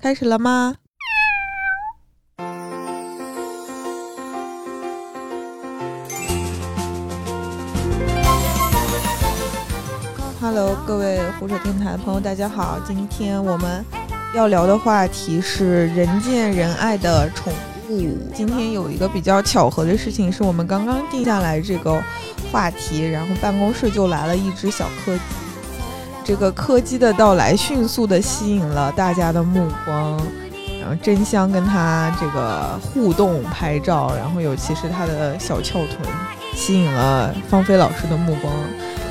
开始了吗？Hello，各位胡扯电台的朋友，大家好。今天我们要聊的话题是人见人爱的宠物。今天有一个比较巧合的事情，是我们刚刚定下来这个话题，然后办公室就来了一只小柯基。这个柯基的到来迅速的吸引了大家的目光，然后争相跟它这个互动拍照，然后尤其是它的小翘臀，吸引了芳菲老师的目光。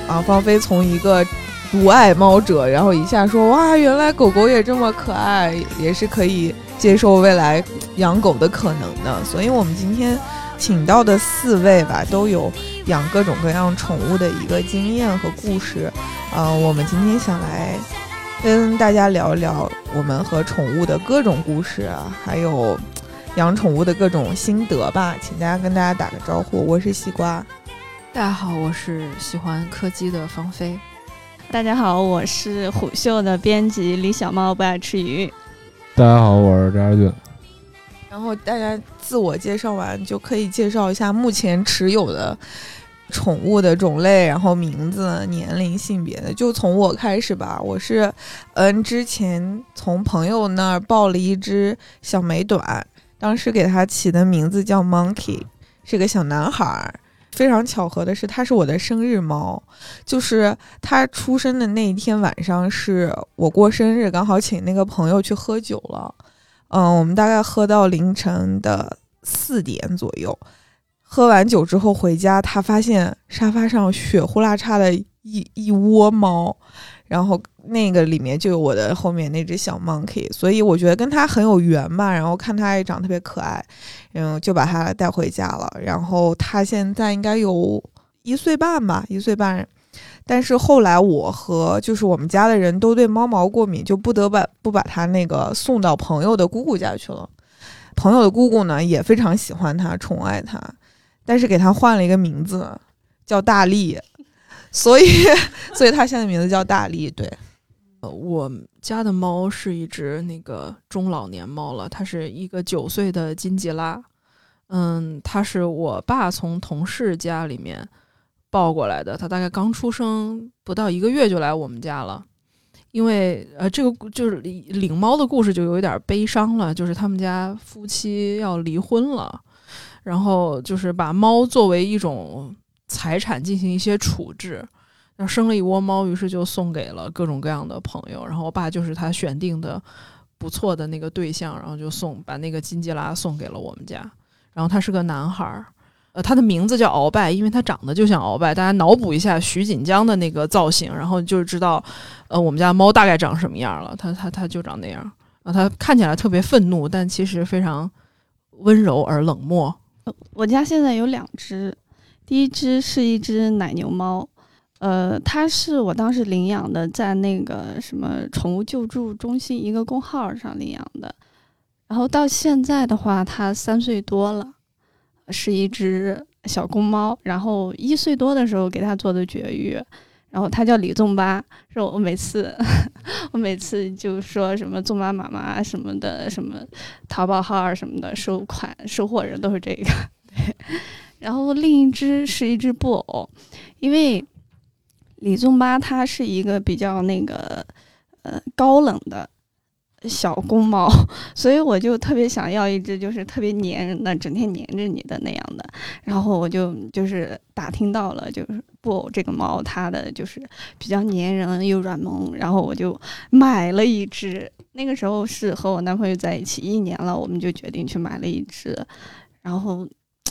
啊，芳菲从一个独爱猫者，然后一下说哇，原来狗狗也这么可爱，也是可以接受未来养狗的可能的。所以我们今天请到的四位吧，都有养各种各样宠物的一个经验和故事。嗯，我们今天想来跟大家聊一聊我们和宠物的各种故事啊，还有养宠物的各种心得吧。请大家跟大家打个招呼，我是西瓜。大家好，我是喜欢柯基的芳菲。大家好，我是虎嗅的编辑李小猫，不爱吃鱼。大家好，我是张亚俊。然后大家自我介绍完，就可以介绍一下目前持有的。宠物的种类，然后名字、年龄、性别的，就从我开始吧。我是，嗯，之前从朋友那儿抱了一只小美短，当时给它起的名字叫 Monkey，是个小男孩儿。非常巧合的是，它是我的生日猫，就是它出生的那一天晚上是我过生日，刚好请那个朋友去喝酒了。嗯，我们大概喝到凌晨的四点左右。喝完酒之后回家，他发现沙发上血呼啦嚓的一一窝猫，然后那个里面就有我的后面那只小 monkey，所以我觉得跟他很有缘吧。然后看他也长特别可爱，嗯，就把它带回家了。然后他现在应该有一岁半吧，一岁半。但是后来我和就是我们家的人都对猫毛过敏，就不得把不把它那个送到朋友的姑姑家去了。朋友的姑姑呢也非常喜欢它，宠爱它。但是给它换了一个名字，叫大力，所以，所以它现在名字叫大力。对，呃，我家的猫是一只那个中老年猫了，它是一个九岁的金吉拉。嗯，它是我爸从同事家里面抱过来的，它大概刚出生不到一个月就来我们家了。因为呃，这个就是领猫的故事就有一点悲伤了，就是他们家夫妻要离婚了。然后就是把猫作为一种财产进行一些处置，然后生了一窝猫，于是就送给了各种各样的朋友。然后我爸就是他选定的不错的那个对象，然后就送把那个金吉拉送给了我们家。然后他是个男孩儿，呃，他的名字叫鳌拜，因为他长得就像鳌拜。大家脑补一下徐锦江的那个造型，然后就知道，呃，我们家猫大概长什么样了。它它它就长那样，然后它看起来特别愤怒，但其实非常温柔而冷漠。我家现在有两只，第一只是一只奶牛猫，呃，它是我当时领养的，在那个什么宠物救助中心一个公号上领养的，然后到现在的话，它三岁多了，是一只小公猫，然后一岁多的时候给它做的绝育。然后它叫李纵巴，是我每次 我每次就说什么纵巴妈妈什么的，什么淘宝号啊什么的，收款收货人都是这个。然后另一只是一只布偶，因为李纵巴它是一个比较那个呃高冷的。小公猫，所以我就特别想要一只，就是特别粘人的，整天粘着你的那样的。然后我就就是打听到了，就是布偶这个猫，它的就是比较粘人又软萌。然后我就买了一只。那个时候是和我男朋友在一起一年了，我们就决定去买了一只。然后。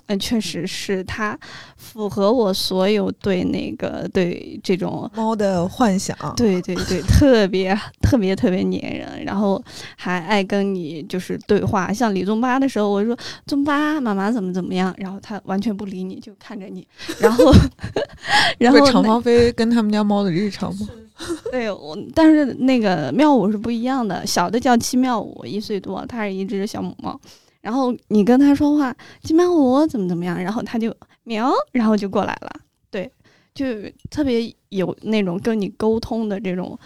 嗯，确实是它符合我所有对那个对这种猫的幻想。对对对，特别特别特别粘人，然后还爱跟你就是对话。像李宗巴的时候，我说宗巴妈妈怎么怎么样，然后它完全不理你，就看着你。然后，然后长毛飞跟他们家猫的日常吗？对，我但是那个妙舞是不一样的，小的叫七妙舞，一岁多，它是一只小母猫。然后你跟他说话，金毛我怎么怎么样，然后他就喵，然后就过来了。对，就特别有那种跟你沟通的这种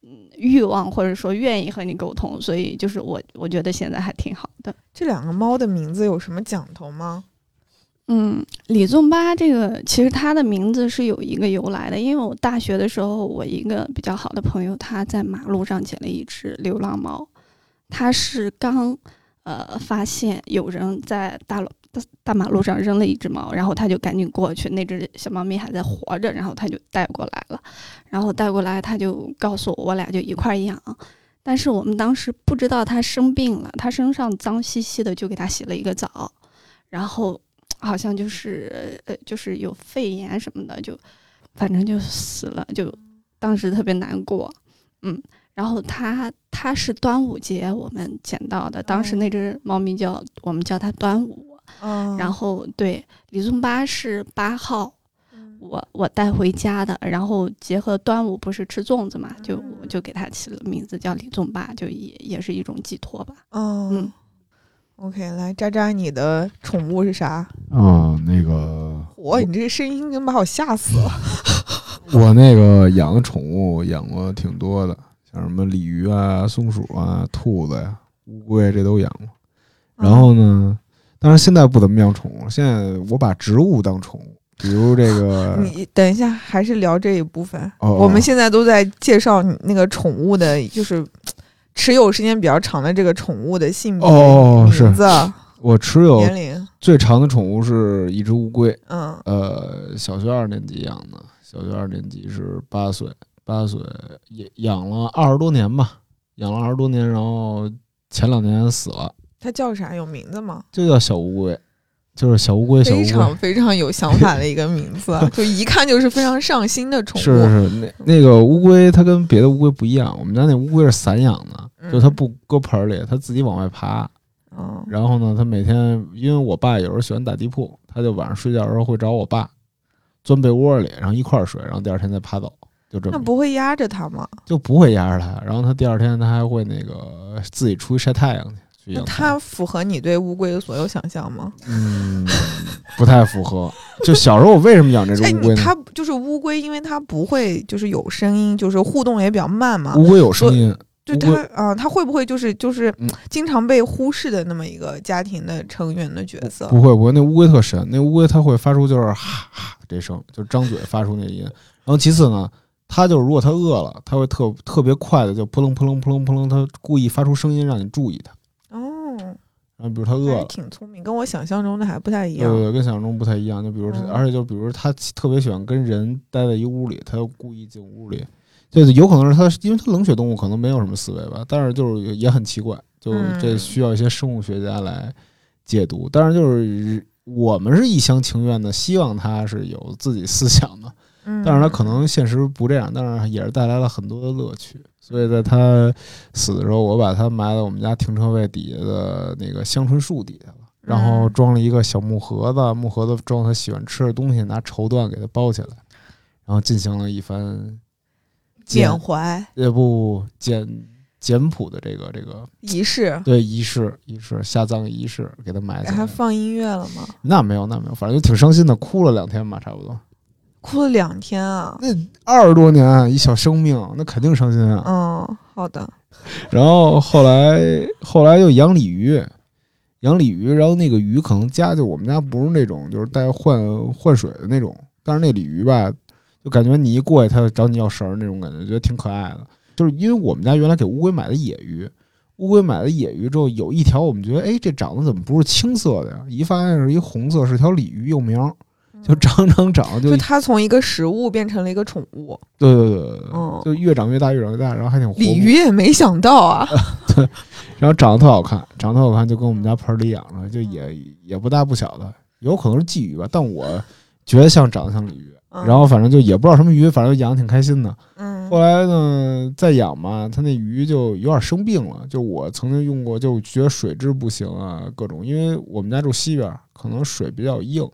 嗯欲望或者说愿意和你沟通，所以就是我我觉得现在还挺好的。这两个猫的名字有什么讲头吗？嗯，李宗八这个其实它的名字是有一个由来的，因为我大学的时候，我一个比较好的朋友他在马路上捡了一只流浪猫，它是刚呃发现有人在大路大大马路上扔了一只猫，然后他就赶紧过去，那只小猫咪还在活着，然后他就带过来了，然后带过来他就告诉我，我俩就一块养。但是我们当时不知道它生病了，它身上脏兮兮的，就给它洗了一个澡，然后好像就是呃，就是有肺炎什么的，就反正就死了，就当时特别难过，嗯。然后它它是端午节我们捡到的，当时那只猫咪叫我们叫它端午，嗯，然后对李宗巴是八号。嗯我我带回家的，然后结合端午不是吃粽子嘛，就嗯我就给它起了名字叫李宗巴，就也也是一种寄托吧。哦嗯，OK，来渣渣，你的宠物是啥？啊，那个 我，你这个声音真把我吓死了。我那个养宠物养过挺多的，像什么鲤鱼啊、松鼠啊、兔子呀、乌龟这都养过。然后呢，当然现在不怎么养宠物，现在我把植物当宠物，比如这个嗯 你等一下，还是聊这一部分。哦我们现在都在介绍那个宠物的，就是持有时间比较长的这个宠物的性别、哦是名字、我持有年龄。最长的宠物是一只乌龟，嗯呃，小学二年级养的，小学二年级是八岁，八岁养养了二十多年吧，养了二十多年，然后前两年死了，它叫啥？有名字吗？就叫小乌龟，就是小乌龟，小乌非龟。常非常有想法的一个名字，就一看就是非常上心的宠物。是是是，那那个乌龟它跟别的乌龟不一样，我们家那乌龟是散养的，嗯就它不搁盆儿里，它自己往外爬。嗯，然后呢，它每天因为我爸有时候喜欢打地铺，它就晚上睡觉的时候会找我爸，钻被窝里，然后一块儿睡，然后第二天再爬走，就这么那不会压着它吗？就不会压着它。然后它第二天它还会那个自己出去晒太阳去。去那阳它符合你对乌龟的所有想象吗？嗯，不太符合。就小时候我为什么养这只哎，乌龟它就是乌龟，因为它不会就是有声音，就是互动也比较慢嘛。乌龟有声音，就它啊，它会不会就是就是嗯经常被忽视的那么一个家庭的成员的角色？不会不会，那乌龟特神，那乌龟它会发出就是哈哈这声，就张嘴发出那音。然后其次呢，它就是如果它饿了，它会特特别快的就扑棱扑棱扑棱扑棱，它故意发出声音让你注意它。哦，然后比如它饿了，挺聪明，跟我想象中的还不太一样。对对对，跟想象中不太一样。就比如，嗯而且就比如它特别喜欢跟人待在一屋里，它就故意进屋里。就是有可能是它，因为它冷血动物可能没有什么思维吧，但是就是也很奇怪，就嗯这需要一些生物学家来解读。但是就是我们是一厢情愿的，希望它是有自己思想的，嗯，但是他可能现实不这样，但是也是带来了很多的乐趣。所以在他死的时候，我把他埋在我们家停车位底下的那个香椿树底下了，然后嗯装了一个小木盒子，木盒子装他喜欢吃的东西，拿绸缎给他包起来，然后进行了一番简缅怀也不简简朴的这个这个仪式，对仪式仪式下葬仪式，给他埋起还来。放音乐了吗？那没有那没有，反正就挺伤心的，哭了两天吧，差不多。哭了两天啊。那二十多年一小生命，那肯定伤心啊。嗯，好的。然后后来后来又养鲤鱼，养鲤鱼，然后那个鱼可能家就我们家不是那种就是带换换水的那种，但是那鲤鱼吧，就感觉你一过去它就找你要食儿那种感觉，觉得挺可爱的。就是因为我们家原来给乌龟买的野鱼，乌龟买的野鱼之后有一条我们觉得哎这长得怎么不是青色的呀？一发现是一红色，是条鲤鱼幼苗，就长长长就就它从一个食物变成了一个宠物，对对对对对，嗯就越长越大越长越大，然后还挺活泼鲤鱼也没想到啊。对然后长得特好看，长得特好看，就跟我们家盆里养着，就也也不大不小的，有可能是鲫鱼吧，但我觉得像长得像鲤鱼。嗯然后反正就也不知道什么鱼，反正养得挺开心的。嗯后来呢，再养嘛，它那鱼就有点生病了。就我曾经用过，就觉得水质不行啊，各种，因为我们家住西边，可能水比较硬，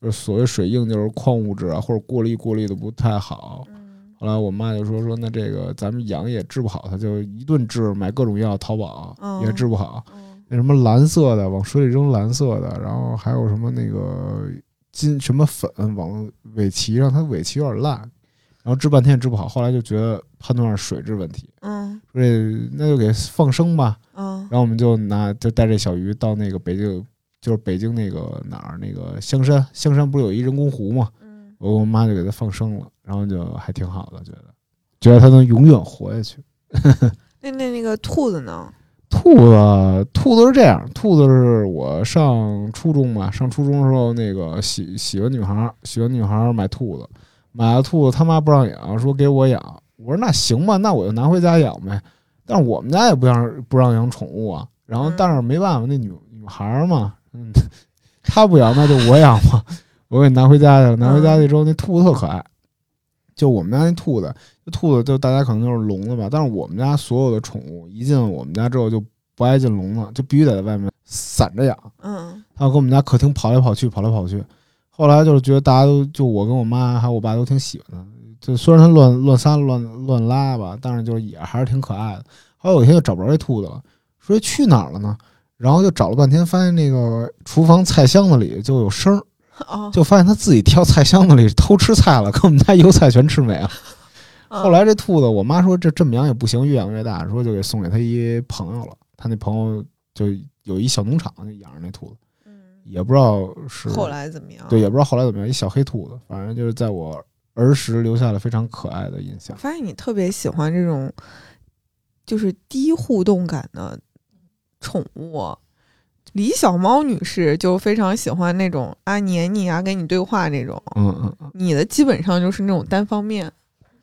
就是所谓水硬，就是矿物质啊或者过滤过滤的不太好。后来我妈就说说那这个咱们养也治不好它，就一顿治，买各种药，淘宝嗯也治不好。嗯那什么蓝色的往水里扔蓝色的，然后还有什么那个金什么粉往尾鳍让，它尾鳍有点烂，然然后治半天也治不好，后来就觉得判断是水质问题，嗯所以那就给放生吧。嗯然后我们就拿就带着小鱼到那个北京，就是北京那个哪儿那个香山，香山不是有一人工湖吗？嗯，我妈就给它放生了，然后就还挺好的，觉得觉得它能永远活下去。那那那个兔子呢？兔子，兔子是这样，兔子是我上初中嘛，上初中的时候，那个喜喜欢女孩儿，喜欢女孩儿买兔子，买了兔子他妈不让养，说给我养，我说那行吧，那我就拿回家养呗。但是我们家也不让不让养宠物啊，然后嗯但是没办法，那女女孩儿嘛，嗯，她不养那就我养吧，我给拿回家去了，拿回家去之后那兔子特可爱，就我们家那兔子，这兔子就大家可能就是笼子吧，但是我们家所有的宠物一进我们家之后就不爱进笼子，就必须得在外面散着养。嗯它要跟我们家客厅跑来跑去，跑来跑去。后来就是觉得大家都就我跟我妈还有我爸都挺喜欢它，就虽然它乱乱撒乱乱拉吧，但是就是也还是挺可爱的。后来有一天就找不着这兔子了，说去哪儿了呢？然后就找了半天，发现那个厨房菜箱子里就有声儿，哦，就发现它自己跳菜箱子里偷吃菜了，跟我们家油菜全吃没了。嗯后来这兔子，我妈说这这么养也不行，越养越大，说就给送给他一朋友了。他那朋友就有一小农场，就养着那兔子，嗯也不知道是后来怎么样？对，也不知道后来怎么样，一小黑兔子，反正就是在我儿时留下了非常可爱的印象。发现你特别喜欢这种就是低互动感的宠物。李小猫女士就非常喜欢那种啊黏你啊跟你对话那种，嗯嗯嗯，你的基本上就是那种单方面，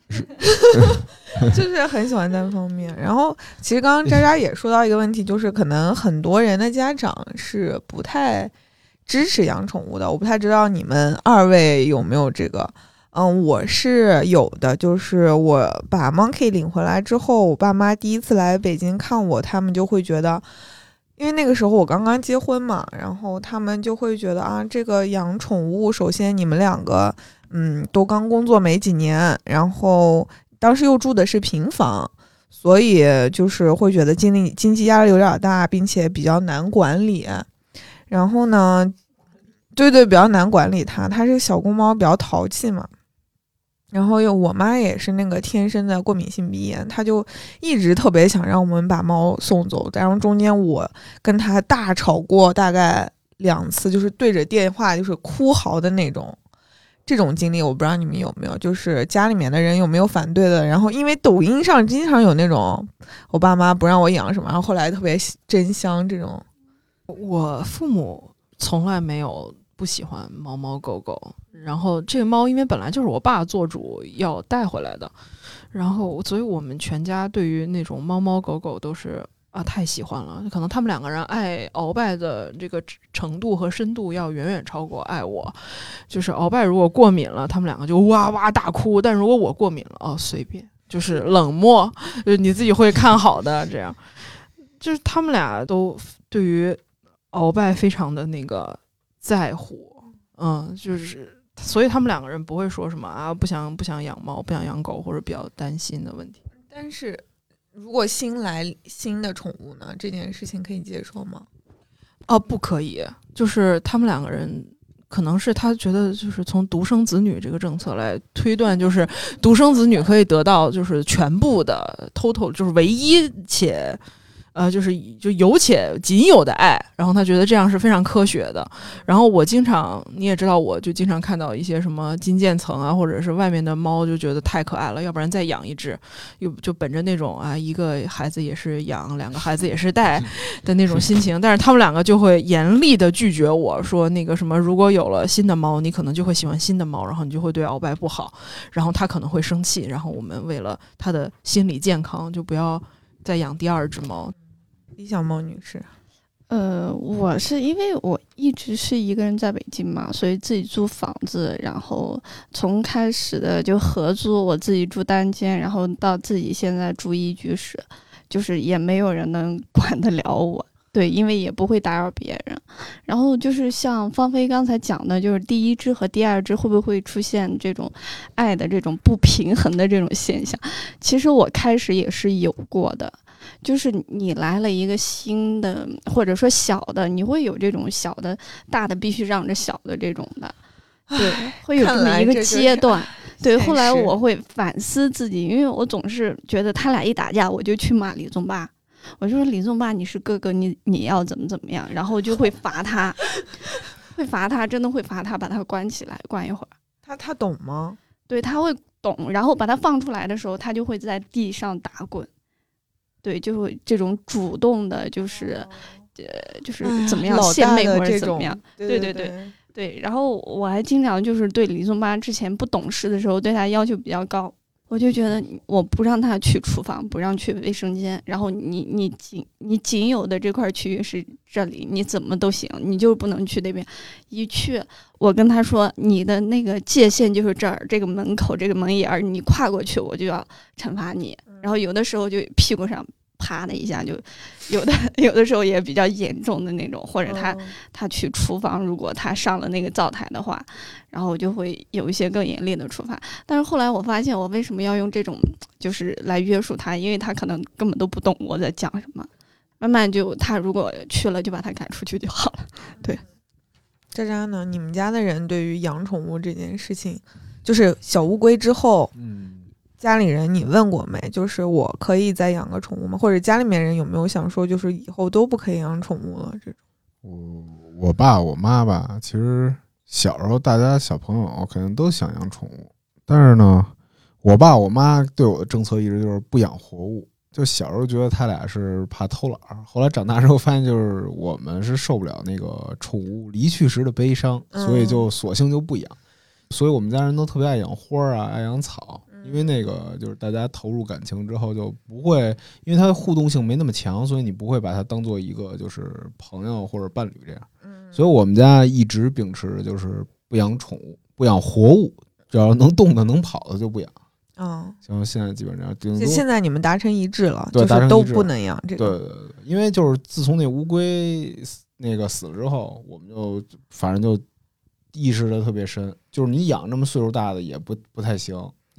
就是很喜欢单方面。然后其实刚刚渣渣也说到一个问题，就是可能很多人的家长是不太支持养宠物的。我不太知道你们二位有没有这个。嗯，我是有的，就是我把 Monkey 领回来之后，我爸妈第一次来北京看我，他们就会觉得，因为那个时候我刚刚结婚嘛，然后他们就会觉得啊，这个养宠物，首先你们两个，嗯，都刚工作没几年，然后当时又住的是平房，所以就是会觉得经历经济压力有点大，并且比较难管理。然后呢，对对，比较难管理它，它是小公猫，比较淘气嘛。然后又我妈也是那个天生的过敏性鼻炎，她就一直特别想让我们把猫送走，然后中间我跟她大吵过大概两次，就是对着电话就是哭嚎的那种。这种经历我不知道你们有没有，就是家里面的人有没有反对的？然后因为抖音上经常有那种我爸妈不让我养什么，然后后来特别真香这种。我父母从来没有不喜欢猫猫狗狗，然后这个猫因为本来就是我爸做主要带回来的，然后所以我们全家对于那种猫猫狗狗都是啊太喜欢了，可能他们两个人爱鳌拜的这个程度和深度要远远超过爱我。就是鳌拜如果过敏了，他们两个就哇哇大哭；但如果我过敏了，哦随便，就是冷漠，就是你自己会看好的这样。就是他们俩都对于鳌拜非常的那个在乎，嗯，就是所以他们两个人不会说什么啊不想不想养猫，不想养狗或者比较担心的问题。但是如果新来新的宠物呢，这件事情可以接受吗？哦，不可以，就是他们两个人。可能是他觉得，就是从独生子女这个政策来推断，就是独生子女可以得到就是全部的 total，就是唯一且呃，就是就有且仅有的爱，然后他觉得这样是非常科学的。然后我经常你也知道，我就经常看到一些什么金渐层啊，或者是外面的猫，就觉得太可爱了，要不然再养一只，又就本着那种啊，一个孩子也是养，两个孩子也是带的那种心情。但是他们两个就会严厉的拒绝我说，那个什么，如果有了新的猫，你可能就会喜欢新的猫，然后你就会对鳌拜不好，然后他可能会生气，然后我们为了他的心理健康，就不要再养第二只猫。李小猫女士，呃，我是因为我一直是一个人在北京嘛，所以自己租房子，然后从开始的就合租，我自己住单间，然后到自己现在住一居室，就是也没有人能 管得了我。对，因为也不会打扰别人。然后就是像芳菲刚才讲的，就是第一只和第二只会不会出现这种爱的这种不平衡的这种现象？其实我开始也是有过的。就是你来了一个新的，或者说小的，你会有这种小的、大的必须让着小的这种的，对，会有这么一个阶段。对，后来我会反思自己，因为我总是觉得他俩一打架，我就去骂李宗霸。我就说李宗霸，你是哥哥，你你要怎么怎么样，然后就会罚他，会罚他，真的会罚他，把他关起来，关一会儿。他他懂吗？对他会懂，然后把他放出来的时候，他就会在地上打滚。对，就会这种主动的，就是呃，就是怎么样献媚或者怎么样。，对对对对对，然后我还经常就是对李宗巴之前不懂事的时候，对他要求比较高。我就觉得我不让他去厨房，不让去卫生间，然后你你仅你仅有的这块区域是这里，你怎么都行，你就是不能去那边。一去，我跟他说你的那个界限就是这儿，这个门口这个门眼儿，你跨过去我就要惩罚你。然后有的时候就屁股上啪的一下就，有的 有的时候也比较严重的那种，或者他嗯他去厨房，如果他上了那个灶台的话，然后我就会有一些更严厉的处罚。但是后来我发现，我为什么要用这种就是来约束他？因为他可能根本都不懂我在讲什么。慢慢就他如果去了，就把他赶出去就好了。对渣渣呢？你们家的人对于养宠物这件事情，就是小乌龟之后，嗯，家里人你问过没？就是我可以再养个宠物吗？或者家里面人有没有想说，就是以后都不可以养宠物了？这种我我爸我妈吧，其实小时候大家小朋友肯定都想养宠物，但是呢，我爸我妈对我的政策一直就是不养活物。就小时候觉得他俩是怕偷懒儿，后来长大之后发现，就是我们是受不了那个宠物离去时的悲伤，嗯所以就索性就不养。所以我们家人都特别爱养花儿啊，爱养草，因为那个就是大家投入感情之后就不会，因为它的互动性没那么强，所以你不会把它当做一个就是朋友或者伴侣这样。嗯所以我们家一直秉持的就是不养宠物，不养活物，只要能动的、能跑的就不养。嗯，像现在基本上顶现在你们达成一致了，对就是都不能养这个。对对对，因为就是自从那乌龟死那个死了之后，我们就反正就意识的特别深，就是你养这么岁数大的也不不太行，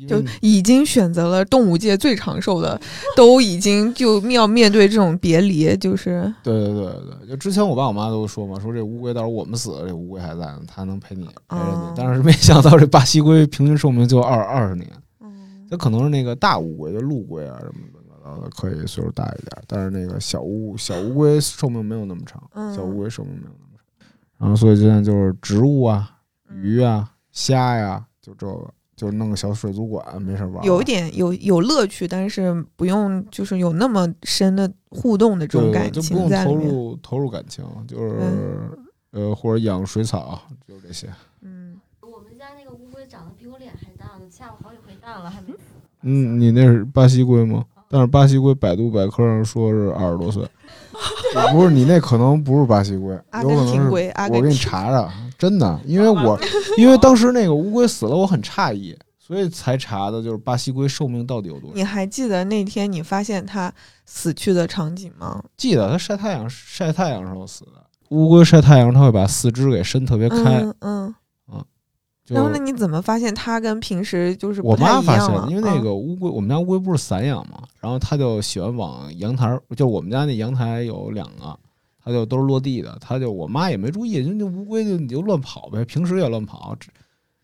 就已经选择了动物界最长寿的，都已经就要面对这种别离，就是。对对对对，就之前我爸我妈都说嘛，说这乌龟到时候我们死了，这乌龟还在呢，它能陪你陪着哦你。但是没想到这巴西龟平均寿命就二二十年，嗯它可能是那个大乌龟，就陆龟啊什么乱七八糟的，可以岁数大一点，但是那个小乌小乌龟寿命没有那么长，嗯。小乌龟寿命没有那么长。然后所以现在就是植物啊、鱼啊、虾呀，就这个，就弄个小水族馆，没事玩玩。有一点有有乐趣，但是不用就是有那么深的互动的这种感情用投在里面。入投入感情，就是、嗯呃或者养水草，就这些。嗯，我们家那个乌龟长得比我脸还大呢，下过好几回蛋了，还没死。嗯，你那是巴西龟吗？但是巴西龟百度百科上说是二十多岁，不是你那可能不是巴西龟，有可能是我给你查查，真的，因为我因为当时那个乌龟死了，我很诧异，所以才查的，就是巴西龟寿命到底有多长。你还记得那天你发现它死去的场景吗？记得它晒太阳晒太阳时候死的。乌龟晒太阳，它会把四肢给伸特别开，嗯嗯。就然后那你怎么发现它跟平时就是我妈发现因为那嗯个乌龟，我们家乌龟不是散养嘛，然后它就喜欢往阳台，就我们家那阳台有两个，它就都是落地的，它就我妈也没注意，就那乌龟就你就乱跑呗，平时也乱跑。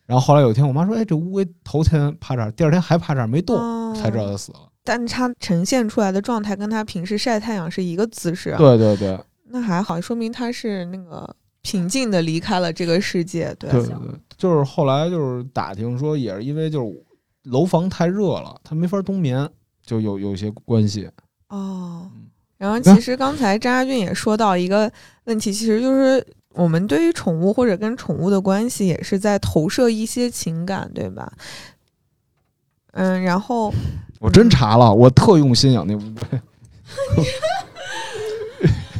然后后来有一天，我妈说：“哎，这乌龟头天趴这儿，第二天还趴这儿没动，哦才知道它死了。但它呈现出来的状态跟它平时晒太阳是一个姿势啊。对对对那还好，说明它是那个平静的离开了这个世界。对，对对对，就是后来就是打听说，也是因为就是楼房太热了，它没法冬眠，就有有些关系。哦嗯。然后其实刚才张家俊也说到一个问题，其实就是我们对于宠物或者跟宠物的关系，也是在投射一些情感，对吧？嗯，然后我真查了，我特用心养那乌龟。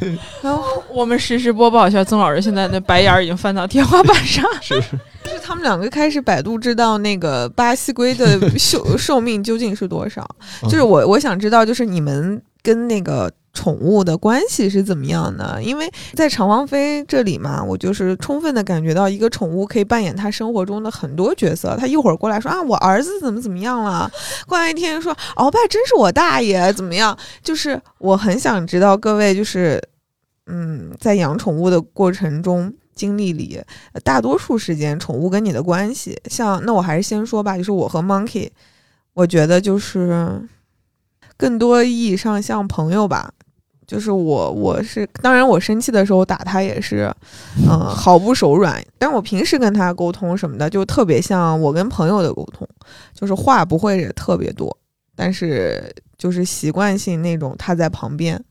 然后我们实时播报一下，曾老师现在那白眼儿已经翻到天花板上。是是，就是他们两个开始百度知道那个巴西龟的 寿寿命究竟是多少。就是我我想知道，就是你们跟那个宠物的关系是怎么样的？因为在长王妃这里嘛，我就是充分的感觉到一个宠物可以扮演他生活中的很多角色。他一会儿过来说啊，我儿子怎么怎么样了，过来一天说鳌拜真是我大爷怎么样？就是我很想知道各位就是嗯，在养宠物的过程中。经历里，大多数时间宠物跟你的关系，像那我还是先说吧，就是我和 Monkey，我觉得就是更多意义上像朋友吧。就是我，我是当然，我生气的时候打他也是，嗯、毫不手软。但我平时跟他沟通什么的，就特别像我跟朋友的沟通，就是话不会特别多，但是就是习惯性那种他在旁边，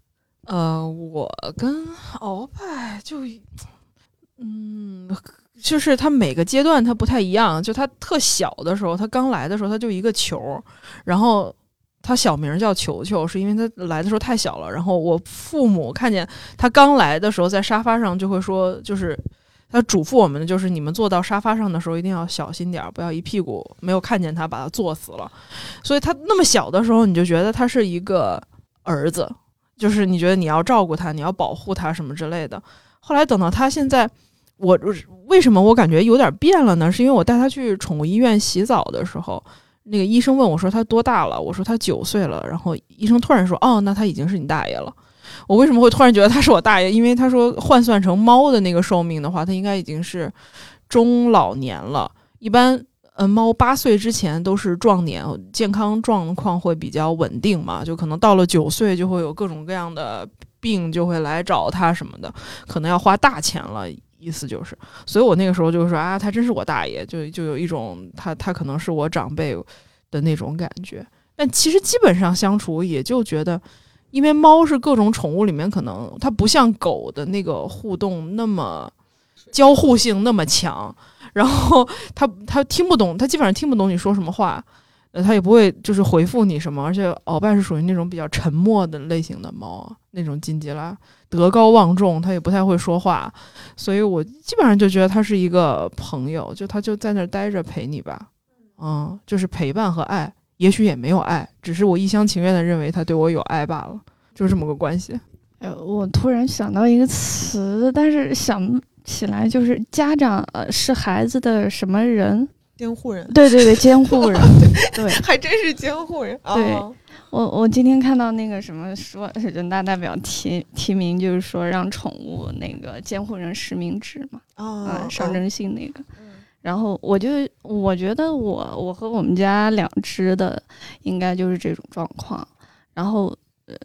呃，我跟鳌拜就，嗯，就是他每个阶段他不太一样。就他特小的时候，他刚来的时候他就一个球，然后他小名叫球球，是因为他来的时候太小了。然后我父母看见他刚来的时候在沙发上，就会说，就是他嘱咐我们的，就是你们坐到沙发上的时候一定要小心点，不要一屁股没有看见他把他坐死了。所以他那么小的时候，你就觉得他是一个儿子。就是你觉得你要照顾他，你要保护他什么之类的。后来等到他现在，我为什么我感觉有点变了呢？是因为我带他去宠物医院洗澡的时候，那个医生问我说他多大了，我说他九岁了，然后医生突然说哦，那他已经是你大爷了。我为什么会突然觉得他是我大爷？因为他说换算成猫的那个寿命的话，他应该已经是中老年了。一般。嗯，猫八岁之前都是壮年，健康状况会比较稳定嘛，就可能到了九岁就会有各种各样的病就会来找它什么的，可能要花大钱了。意思就是，所以我那个时候就说啊，他真是我大爷，就就有一种他他可能是我长辈的那种感觉。但其实基本上相处也就觉得，因为猫是各种宠物里面可能它不像狗的那个互动那么交互性那么强。然后他他听不懂，他基本上听不懂你说什么话，呃，他也不会就是回复你什么。而且鳌拜是属于那种比较沉默的类型的猫，那种金吉拉德高望重，他也不太会说话，所以我基本上就觉得他是一个朋友，就他就在那儿待着陪你吧，嗯，就是陪伴和爱，也许也没有爱，只是我一厢情愿的认为他对我有爱罢了，就是这么个关系。哎，我突然想到一个词，但是想。起来就是家长呃是孩子的什么人？监护人。对对对，监护人。对，还真是监护人。对，我我今天看到那个什么说人大代表提提名，就是说让宠物那个监护人实名制嘛。啊，象征性那个。然后我就我觉得我我和我们家两只的应该就是这种状况。然后。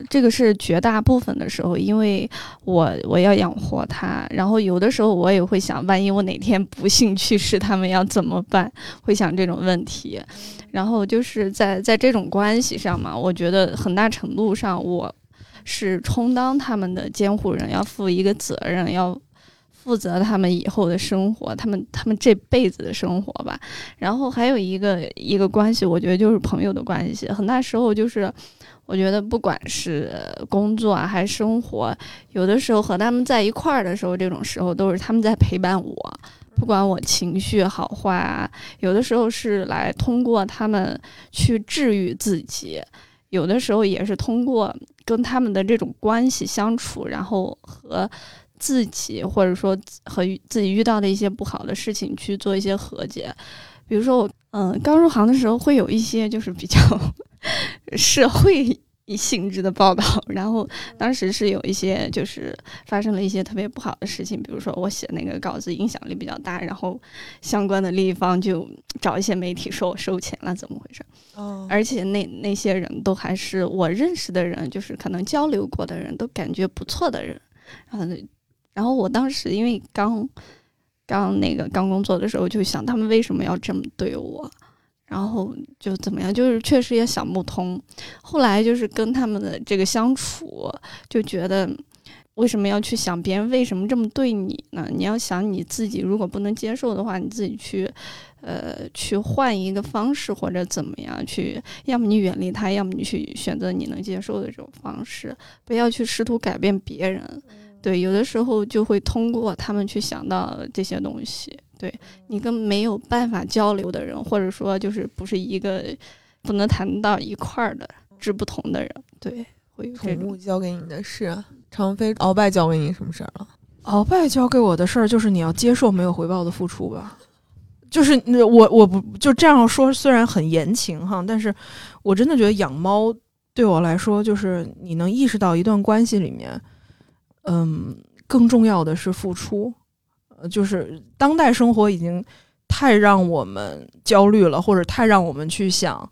这个是绝大部分的时候，因为我我要养活他，然后有的时候我也会想，万一我哪天不幸去世，他们要怎么办？会想这种问题。然后就是在在这种关系上嘛，我觉得很大程度上我是充当他们的监护人，要负一个责任，要负责他们以后的生活，他们他们这辈子的生活吧。然后还有一个一个关系，我觉得就是朋友的关系，很大时候就是。我觉得不管是工作啊，还是生活，有的时候和他们在一块儿的时候，这种时候都是他们在陪伴我，不管我情绪好坏啊，有的时候是来通过他们去治愈自己，有的时候也是通过跟他们的这种关系相处，然后和自己或者说和自己遇到的一些不好的事情去做一些和解。比如说我，嗯，刚入行的时候会有一些就是比较。社会性质的报道，然后当时是有一些就是发生了一些特别不好的事情，比如说我写那个稿子影响力比较大，然后相关的利益方就找一些媒体说我收钱了，怎么回事？哦，而且那那些人都还是我认识的人，就是可能交流过的人都感觉不错的人，然后然后我当时因为刚刚那个刚工作的时候，就想他们为什么要这么对我？然后就怎么样，就是确实也想不通。后来就是跟他们的这个相处，就觉得为什么要去想别人为什么这么对你呢？你要想你自己，如果不能接受的话，你自己去，呃，去换一个方式或者怎么样去，要么你远离他，要么你去选择你能接受的这种方式，不要去试图改变别人。对，有的时候就会通过他们去想到这些东西。对你跟没有办法交流的人，或者说就是不是一个不能谈到一块儿的志不同的人，对，会有宠物交给你的事，常飞鳌拜交给你什么事儿了？鳌拜交给我的事儿就是你要接受没有回报的付出吧。就是我我不就这样说，虽然很言情哈，但是我真的觉得养猫对我来说，就是你能意识到一段关系里面，嗯，更重要的是付出。呃就是当代生活已经太让我们焦虑了，或者太让我们去想。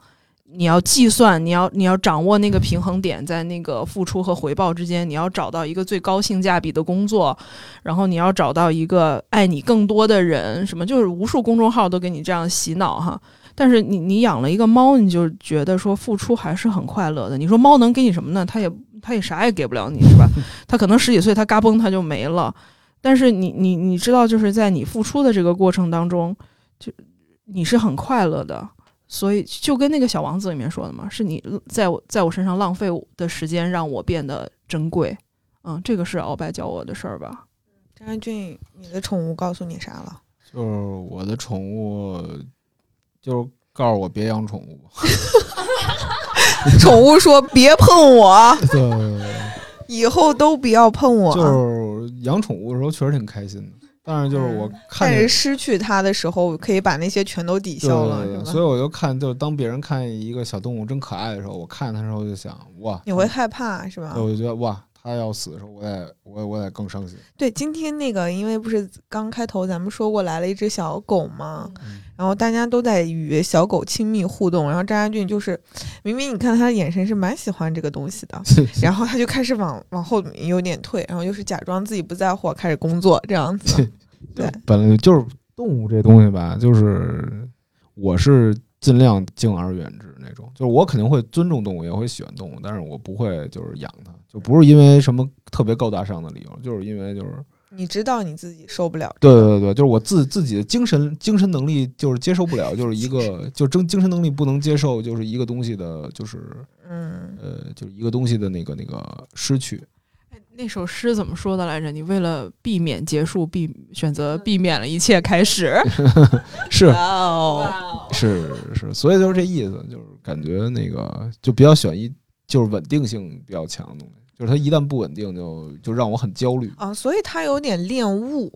你要计算，你要你要掌握那个平衡点，在那个付出和回报之间，你要找到一个最高性价比的工作，然后你要找到一个爱你更多的人，什么就是无数公众号都给你这样洗脑哈。但是你你养了一个猫，你就觉得说付出还是很快乐的。你说猫能给你什么呢？它也它也啥也给不了你，是吧？他可能十几岁他嘎嘣他就没了。但是你你你知道，就是在你付出的这个过程当中，就你是很快乐的。所以就跟那个小王子里面说的嘛，是你在我在我身上浪费的时间，让我变得珍贵。嗯，这个是鳌拜教我的事儿吧？张安俊，你的宠物告诉你啥了？就是我的宠物，就是告诉我别养宠物。宠物说别碰我，对，以后都不要碰我。就是养宠物的时候确实挺开心的，但是就是我看见但是失去它的时候，可以把那些全都抵消了，所以我就看，就是当别人看一个小动物真可爱的时候，我看它的时候就想，哇，你会害怕是吧？我就觉得哇，它要死的时候，我得我我得更伤心。对，今天那个，因为不是刚开头咱们说过来了一只小狗吗？嗯然后大家都在与小狗亲密互动，然后张家俊就是，明明你看他的眼神是蛮喜欢这个东西的，然后他就开始往往后有点退，然后又是假装自己不在乎，开始工作这样子。对，本来就是动物这东西吧，就是我是尽量敬而远之那种，就是我肯定会尊重动物，也会喜欢动物，但是我不会就是养它，就不是因为什么特别高大上的理由，就是因为就是你知道你自己受不了、对对对，就是我自自己的精神精神能力就是接受不了，就是一个就精精神能力不能接受，就是一个东西的，就是嗯，呃，就是一个东西的那个那个失去。那首诗怎么说的来着？你为了避免结束，避选择避免了一切开始。是哦，是是，所以就是这意思，就是感觉那个就比较喜欢一就是稳定性比较强的东西，就是它一旦不稳定就就让我很焦虑。啊，所以他有点恋物，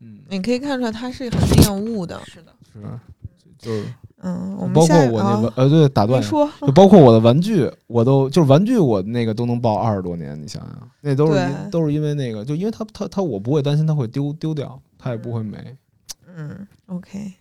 嗯，你可以看出来他是很恋物的。是的，是就是嗯，我们包括下我那呃对打断，说，就包括我的玩具，我都就是玩具，我那个都能抱二十多年，你想想，那都是因都是因为那个，就因为它它它我不会担心它会丢丢掉，它也不会没。嗯，OK。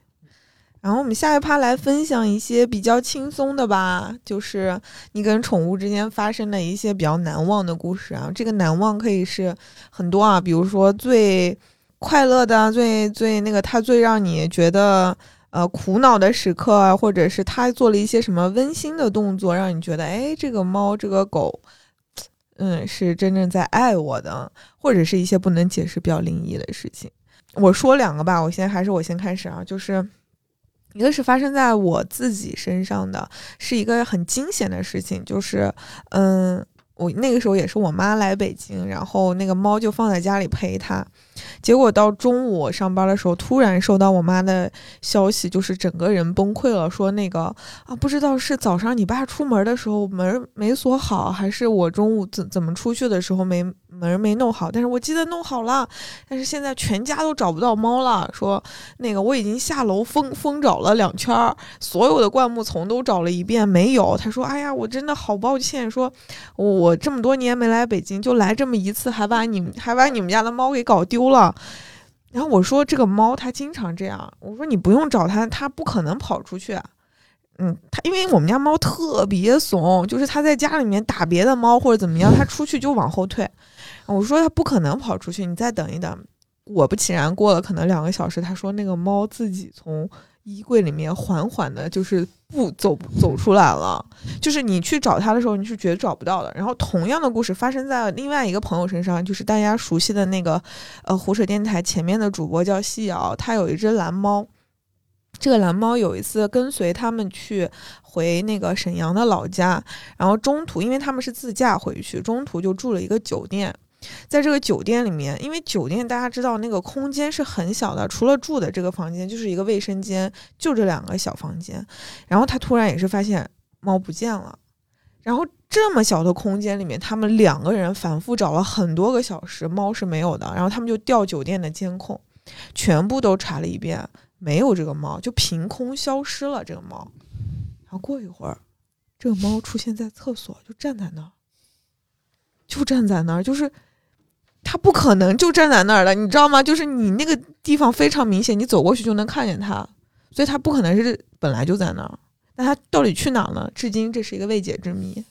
然后我们下一趴来分享一些比较轻松的吧，就是你跟宠物之间发生的一些比较难忘的故事啊。这个难忘可以是很多啊，比如说最快乐的、最最那个它最让你觉得呃苦恼的时刻啊，或者是它做了一些什么温馨的动作，让你觉得哎这个猫这个狗，嗯是真正在爱我的，或者是一些不能解释比较灵异的事情。我说两个吧，我先还是我先开始啊，就是一个是发生在我自己身上的，是一个很惊险的事情，就是嗯，我那个时候也是我妈来北京，然后那个猫就放在家里陪她，结果到中午上班的时候，突然收到我妈的消息，就是整个人崩溃了，说那个啊，不知道是早上你爸出门的时候门没锁好，还是我中午怎怎么出去的时候没门没弄好，但是我记得弄好了。但是现在全家都找不到猫了，说那个我已经下楼疯疯找了两圈，所有的灌木丛都找了一遍没有。他说：“哎呀，我真的好抱歉，说我这么多年没来北京，就来这么一次，还把你们还把你们家的猫给搞丢了。”然后我说：“这个猫它经常这样，我说你不用找它，它不可能跑出去。”嗯，它因为我们家猫特别怂，就是它在家里面打别的猫或者怎么样，它出去就往后退。我说它不可能跑出去，你再等一等。果不其然，过了可能两个小时，他说那个猫自己从衣柜里面缓缓的，就是不走走出来了。就是你去找它的时候，你是绝对找不到的。然后同样的故事发生在另外一个朋友身上，就是大家熟悉的那个呃湖水电台前面的主播叫西瑶，他有一只蓝猫。这个蓝猫有一次跟随他们去回那个沈阳的老家，然后中途因为他们是自驾回去，中途就住了一个酒店。在这个酒店里面，因为酒店大家知道那个空间是很小的，除了住的这个房间就是一个卫生间，就这两个小房间。然后他突然也是发现猫不见了，然后这么小的空间里面，他们两个人反复找了很多个小时，猫是没有的。然后他们就调酒店的监控，全部都查了一遍，没有这个猫，就凭空消失了这个猫。然后过一会儿，这个猫出现在厕所，就站在那儿，就站在那儿，就是。它它不可能就站在那儿的，你知道吗？就是你那个地方非常明显，你走过去就能看见他，所以他不可能是本来就在那儿。那它到底去哪儿了？至今这是一个未解之谜。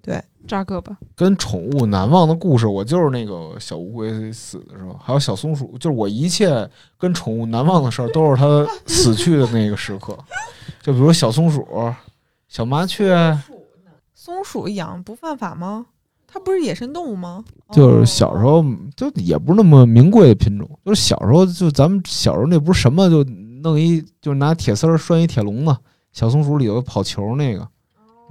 对扎哥吧，跟宠物难忘的故事，我就是那个小乌龟死的时候，还有小松鼠，就是我一切跟宠物难忘的事儿，都是它死去的那个时刻。就比如小松鼠、小麻雀，松鼠养不犯法吗？它不是野生动物吗？就是小时候就也不是那么名贵的品种，就是小时候就咱们小时候那不是什么就弄一就拿铁丝儿拴一铁笼子，小松鼠里头跑球那个。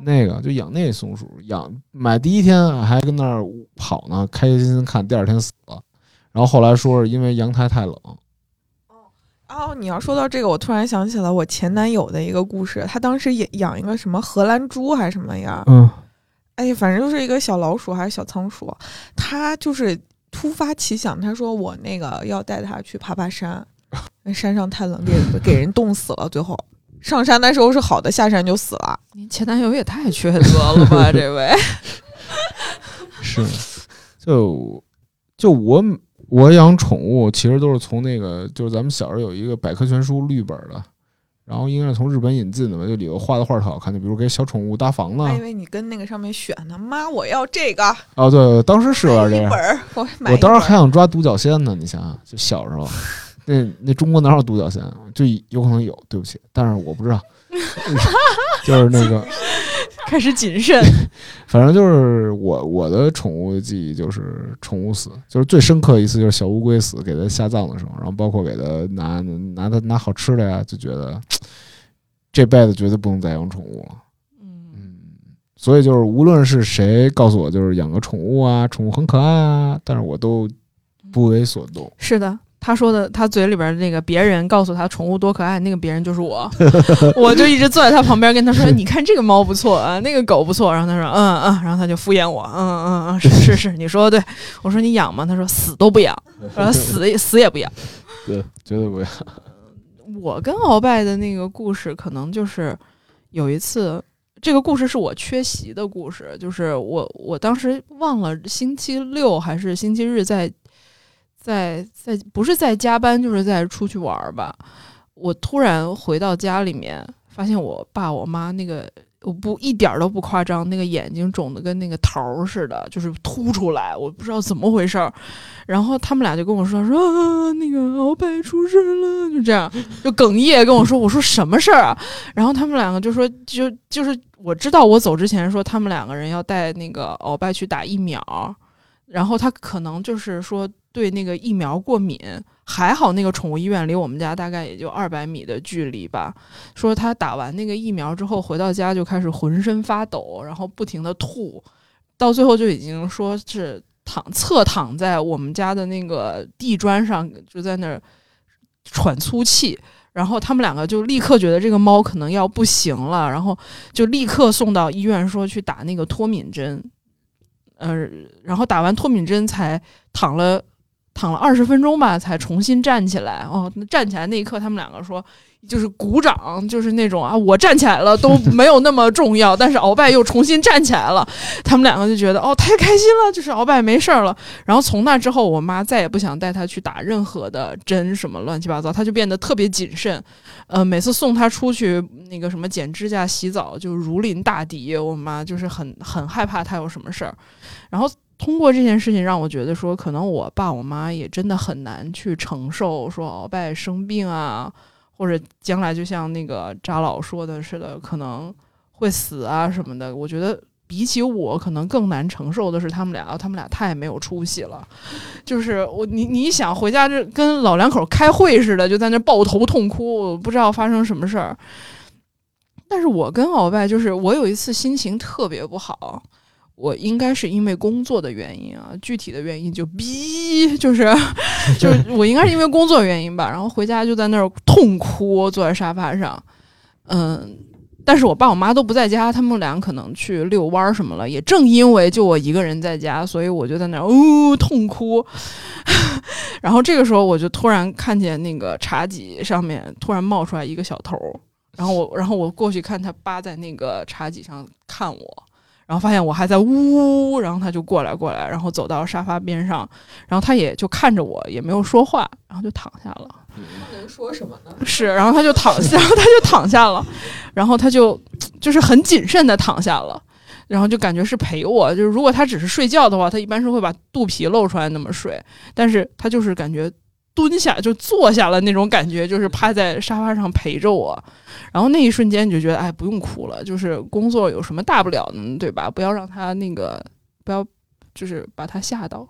那个就养那松鼠，养买第一天还跟那儿跑呢，开开心心看，第二天死了。然后后来说是因为阳台太冷，哦，你要说到这个，我突然想起了我前男友的一个故事。他当时也养一个什么荷兰猪还是什么呀？嗯，哎，反正就是一个小老鼠还是小仓鼠。它就是突发奇想，他说我那个要带它去爬爬山，那山上太冷，给 给人冻死了。最后上山的时候是好的，下山就死了。您前男友也太缺德了吧，这位。是，就就我我养宠物，其实都是从那个就是咱们小时候有一个百科全书绿本的，然后应该是从日本引进的吧，就里头画的画特好看，就比如给小宠物搭房子还。以为你跟那个上面选呢，妈，我要这个，哦，对，当时是有点这样本。儿，我当时还想抓独角仙呢，你想想，就小时候，那那中国哪有独角仙啊？就有可能有，对不起，但是我不知道，就是那个，开始谨慎。反正就是我我的宠物的记忆就是宠物死，就是最深刻一次就是小乌龟死，给它下葬的时候，然后包括给它拿拿它拿好吃的呀，就觉得 这辈子绝对不能再养宠物了。嗯，嗯，所以就是无论是谁告诉我就是养个宠物啊，宠物很可爱啊，但是我都不为所动。是的。他说的，他嘴里边那个别人告诉他宠物多可爱，那个别人就是我，我就一直坐在他旁边跟他说：“你看这个猫不错啊，那个狗不错。”然后他说：“嗯嗯。”然后他就敷衍我：“嗯嗯嗯，是是是，你说的对。”我说：“你养吗？”他说：“死都不养。”我说：“死也死也不养。”对，绝对不要。我跟鳌拜的那个故事，可能就是有一次，这个故事是我缺席的故事，就是我我当时忘了星期六还是星期日在在在不是在加班，就是在出去玩儿吧。我突然回到家里面，发现我爸我妈那个。我不一点儿都不夸张，那个眼睛肿的跟那个桃儿似的，就是凸出来，我不知道怎么回事儿。然后他们俩就跟我说说、那个鳌拜出事了，就这样，就哽咽跟我说，我说什么事儿啊？然后他们两个就说，就就是我知道我走之前说他们两个人要带那个鳌拜去打疫苗，然后他可能就是说对那个疫苗过敏，还好那个宠物医院离我们家大概也就二百米的距离吧。说他打完那个疫苗之后回到家就开始浑身发抖，然后不停的吐，到最后就已经说是躺侧躺在我们家的那个地砖上，就在那儿喘粗气。然后他们两个就立刻觉得这个猫可能要不行了，然后就立刻送到医院说去打那个脱敏针。呃，然后打完脱敏针才躺了躺了二十分钟吧，才重新站起来。哦，站起来那一刻，他们两个说就是鼓掌，就是那种啊，我站起来了都 没有那么重要，但是鳌拜又重新站起来了，他们两个就觉得哦太开心了，就是鳌拜没事儿了。然后从那之后，我妈再也不想带他去打任何的针，什么乱七八糟，他就变得特别谨慎。呃，每次送他出去那个什么剪指甲、洗澡，就如临大敌。我妈就是很很害怕他有什么事儿。然后通过这件事情，让我觉得说，可能我爸我妈也真的很难去承受说鳌拜生病啊，或者将来就像那个扎老说的似的，可能会死啊什么的。我觉得比起我，可能更难承受的是他们俩，他们俩太没有出息了。就是我你你想回家这跟老两口开会似的，就在那抱头痛哭，不知道发生什么事儿。但是我跟鳌拜就是我有一次心情特别不好。我应该是因为工作的原因啊，具体的原因就逼，就是 就是我应该是因为工作原因吧，然后回家就在那儿痛哭，坐在沙发上，嗯，但是我爸我妈都不在家，他们俩可能去遛弯儿什么了。也正因为就我一个人在家，所以我就在那儿呜、痛哭。然后这个时候我就突然看见那个茶几上面突然冒出来一个小头儿，然后我然后我过去看他扒在那个茶几上看我。然后发现我还在呜，然后他就过来过来，然后走到沙发边上，然后他也就看着我，也没有说话，然后就躺下了。能说什么呢？是，然后他就躺下，然后他就躺下了，然后他就就是很谨慎的躺下了，然后就感觉是陪我。就是如果他只是睡觉的话，他一般是会把肚皮露出来那么睡，但是他就是感觉蹲下就坐下了那种感觉，就是趴在沙发上陪着我。然后那一瞬间你就觉得，哎，不用哭了，就是工作有什么大不了的，对吧？不要让他那个，不要就是把他吓到。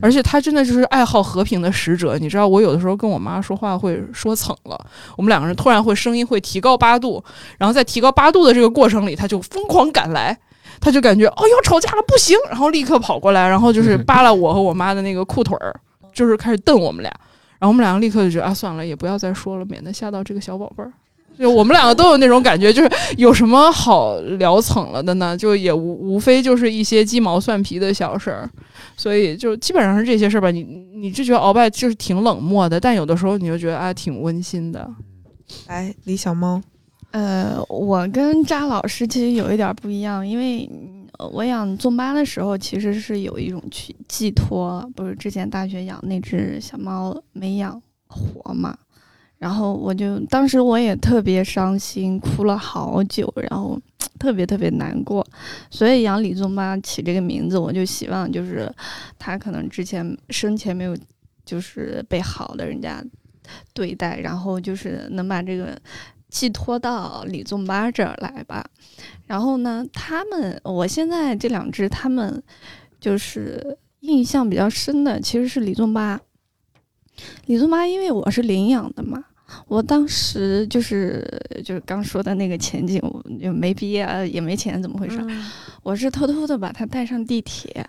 而且他真的就是爱好和平的使者，你知道，我有的时候跟我妈说话会说蹭了，我们两个人突然会声音会提高八度，然后在提高八度的这个过程里，他就疯狂赶来，他就感觉哦要吵架了不行，然后立刻跑过来，然后就是 扒拉我和我妈的那个裤腿儿，就是开始瞪我们俩，然后我们两个立刻就觉得啊算了，也不要再说了，免得吓到这个小宝贝儿。就我们两个都有那种感觉，就是有什么好聊蹭了的呢？就也无无非就是一些鸡毛蒜皮的小事儿，所以就基本上是这些事儿吧。你你就觉得鳌拜就是挺冷漠的，但有的时候你就觉得啊挺温馨的。来，李小猫，呃，我跟扎老师其实有一点不一样，因为呃我养宗巴的时候其实是有一种去寄托，不是之前大学养那只小猫没养活嘛，然后我就当时我也特别伤心，哭了好久，然后 特别特别难过，所以养李宗巴起这个名字，我就希望就是他可能之前生前没有就是被好的人家对待，然后就是能把这个寄托到李宗巴这儿来吧。然后呢，他们我现在这两只，他们就是印象比较深的，其实是李宗巴。李宗巴，因为我是领养的嘛，我当时就是就是刚说的那个前景，我就没毕业呃也没钱，怎么回事？我是偷偷的把它带上地铁，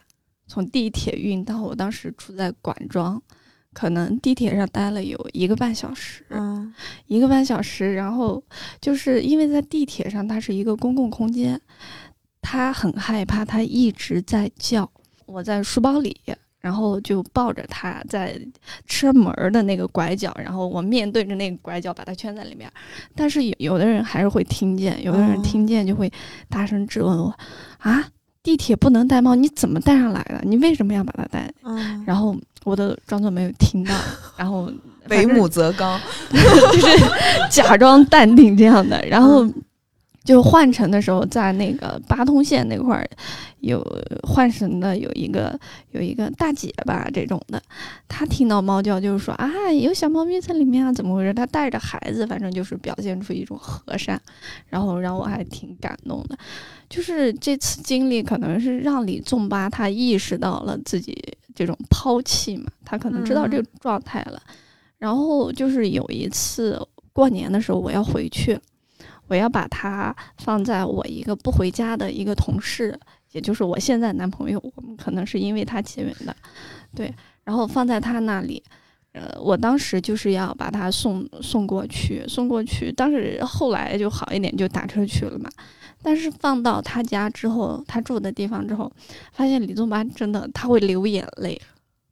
从地铁运到我当时住在管庄，可能地铁上待了有一个半小时。嗯一个半小时，然后就是因为在地铁上，它是一个公共空间，他很害怕，他一直在叫。我在书包里，然后就抱着它在车门的那个拐角，然后我面对着那个拐角把它圈在里面。但是有有的人还是会听见，有的人哦听见就会大声质问我：啊，地铁不能带猫，你怎么带上来的？你为什么要把它带？嗯，然后我都装作没有听到，然后 为母则刚，就是假装淡定这样的。然后就换乘的时候，在那个八通线那块儿有换乘的有一个有一个大姐吧，这种的，她听到猫叫就是说啊，有小猫咪在里面啊，怎么回事？她带着孩子，反正就是表现出一种和善，然后让我还挺感动的。就是这次经历，可能是让李仲巴他意识到了自己这种抛弃嘛，他可能知道这个状态了。然后就是有一次过年的时候，我要回去，我要把它放在我一个不回家的一个同事，也就是我现在男朋友，我们可能是因为他结缘的，对，然后放在他那里。呃，我当时就是要把他送送过去，送过去。当时后来就好一点，就打车去了嘛。但是放到他家之后，他住的地方之后，发现李宗巴真的他会流眼泪，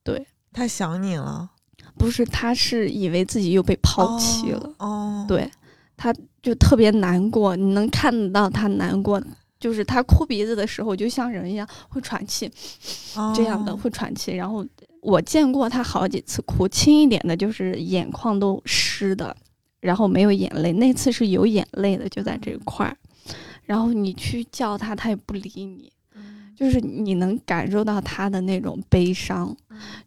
对他想你了，不是，他是以为自己又被抛弃了。哦，哦，对，他就特别难过，你能看得到他难过，就是他哭鼻子的时候，就像人一样会喘气，哦这样的会喘气。然后我见过他好几次哭，轻一点的就是眼眶都湿的，然后没有眼泪，那次是有眼泪的，就在这块儿。然后你去叫他，他也不理你，嗯就是你能感受到他的那种悲伤。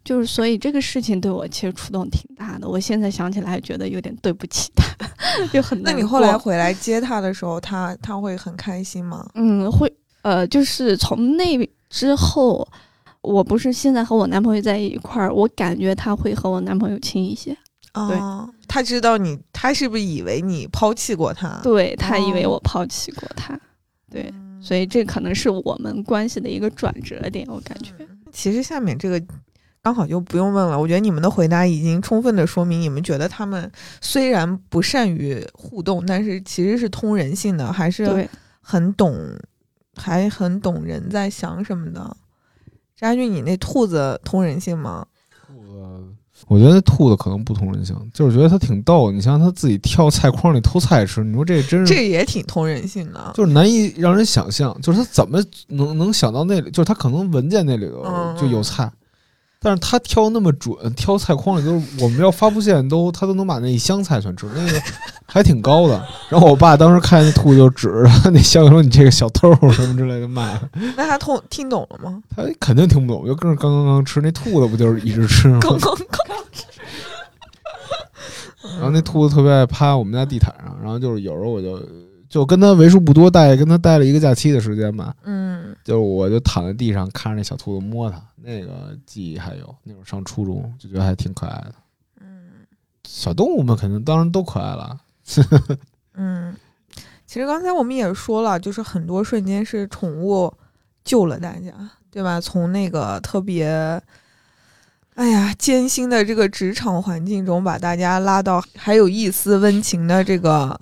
就是所以这个事情对我其实触动挺大的，我现在想起来还觉得有点对不起他，就很难那你后来回来接他的时候，他他会很开心吗？嗯会呃，就是从那之后，我不是现在和我男朋友在一块儿，我感觉他会和我男朋友亲一些，对哦，他知道你，他是不是以为你抛弃过他？对他以为哦我抛弃过他，对，嗯所以这可能是我们关系的一个转折点，我感觉。其实下面这个刚好就不用问了，我觉得你们的回答已经充分的说明，你们觉得他们虽然不善于互动，但是其实是通人性的，还是，很懂，还很懂人在想什么的。扎俊，你那兔子通人性吗？我觉得那兔子可能不通人性，就是觉得它挺逗。你像它自己跳菜筐里偷菜吃，你说这真是这也挺通人性的。就是难以让人想象，就是它怎么能能想到那里，就是它可能闻见那里头嗯就有菜，但是它挑那么准，挑菜筐里都是我们要发布线都它都能把那一箱菜全吃，那个还挺高的。然后我爸当时看见那兔子就指着那箱子说：“你这个小偷什么之类的卖。”那他通听懂了吗？他肯定听不懂，就跟着刚刚刚吃那兔子不就是一直吃吗？刚刚刚，然后那兔子特别爱趴我们家地毯上，然后就是有时候我就就跟它为数不多待跟它待了一个假期的时间吧，嗯，就是我就躺在地上看着那小兔子摸它，那个记忆还有那会儿上初中就觉得还挺可爱的。嗯小动物们肯定当然都可爱了，嗯，其实刚才我们也说了，就是很多瞬间是宠物救了大家，对吧？从那个特别，哎呀艰辛的这个职场环境中，把大家拉到还有一丝温情的这个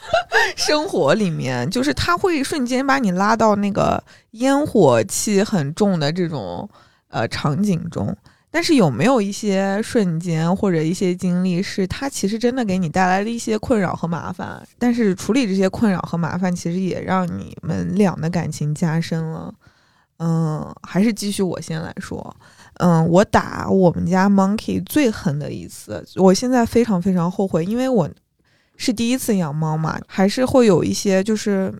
生活里面，就是他会瞬间把你拉到那个烟火气很重的这种呃场景中。但是有没有一些瞬间或者一些经历，是他其实真的给你带来了一些困扰和麻烦？但是处理这些困扰和麻烦，其实也让你们俩的感情加深了。嗯，还是继续我先来说。嗯，我打我们家 Monkey 最狠的一次，我现在非常非常后悔，因为我是第一次养猫嘛，还是会有一些就是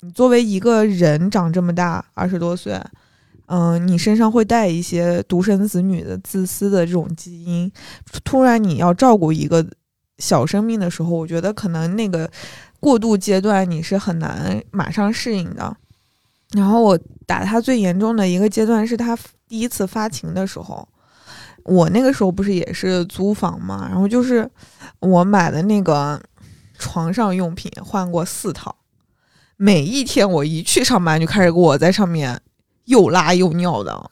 你作为一个人长这么大，二十多岁。嗯，你身上会带一些独生子女的自私的这种基因，突然你要照顾一个小生命的时候，我觉得可能那个过渡阶段你是很难马上适应的。然后我打它最严重的一个阶段是它第一次发情的时候，我那个时候不是也是租房嘛，然后就是我买的那个床上用品换过四套，每一天我一去上班就开始给我在上面。又拉又尿的，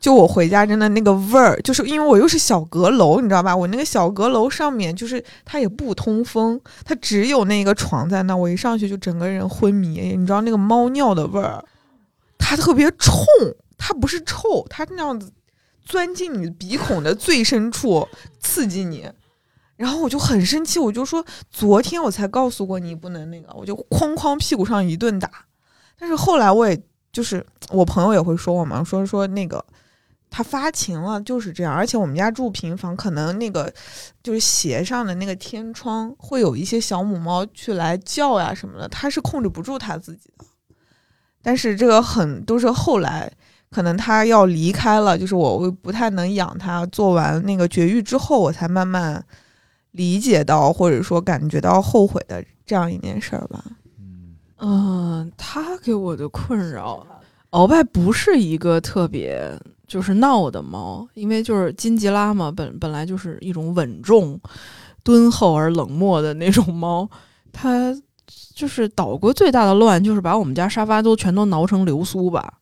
就我回家真的那个味儿，就是因为我又是小阁楼，你知道吧？我那个小阁楼上面就是它也不通风，它只有那个床在那，我一上去就整个人昏迷。你知道那个猫尿的味儿，它特别冲，它不是臭，它那样子钻进你鼻孔的最深处刺激你，然后我就很生气，我就说昨天我才告诉过你不能那个，我就哐哐屁股上一顿打。但是后来我也。就是我朋友也会说我嘛，说说那个他发情了就是这样，而且我们家住平房，可能那个就是斜上的那个天窗会有一些小母猫去来叫呀什么的，它是控制不住它自己的。但是这个很都是后来，可能它要离开了，就是我会不太能养它。做完那个绝育之后，我才慢慢理解到或者说感觉到后悔的这样一件事儿吧。嗯，他给我的困扰，鳌拜不是一个特别就是闹的猫，因为就是金吉拉嘛，本本来就是一种稳重、敦厚而冷漠的那种猫，它就是捣过最大的乱，就是把我们家沙发都全都挠成流苏吧。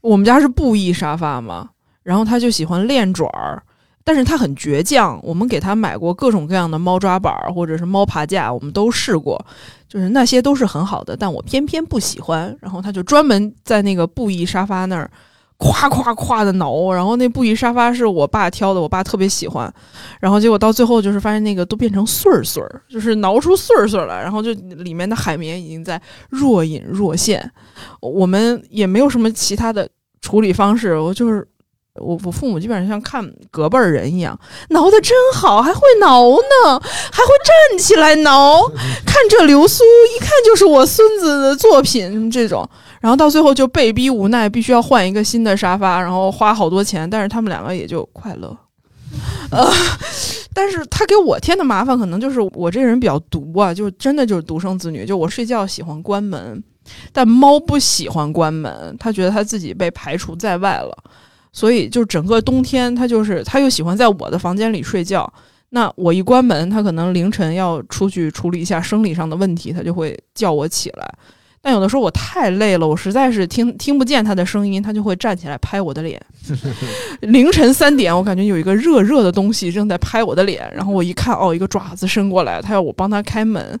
我们家是布艺沙发嘛，然后他就喜欢练爪儿。但是他很倔强，我们给他买过各种各样的猫抓板或者是猫爬架，我们都试过，就是那些都是很好的，但我偏偏不喜欢。然后他就专门在那个布艺沙发那儿，夸夸夸的挠。然后那布艺沙发是我爸挑的，我爸特别喜欢。然后结果到最后就是发现那个都变成穗儿穗儿，就是挠出穗儿穗儿来，然后就里面的海绵已经在若隐若现。我们也没有什么其他的处理方式，我就是。我我父母基本上像看隔辈儿人一样，挠的真好，还会挠呢，还会站起来挠。看这流苏，一看就是我孙子的作品，这种。然后到最后就被逼无奈，必须要换一个新的沙发，然后花好多钱，但是他们两个也就快乐。呃，但是他给我添的麻烦，可能就是我这人比较独啊，就真的就是独生子女，就我睡觉喜欢关门，但猫不喜欢关门，它觉得它自己被排除在外了。所以，就整个冬天，它就是它又喜欢在我的房间里睡觉。那我一关门，它可能凌晨要出去处理一下生理上的问题，它就会叫我起来。但有的时候我太累了，我实在是听听不见他的声音，他就会站起来拍我的脸。凌晨三点，我感觉有一个热热的东西正在拍我的脸，然后我一看，哦，一个爪子伸过来，他要我帮他开门，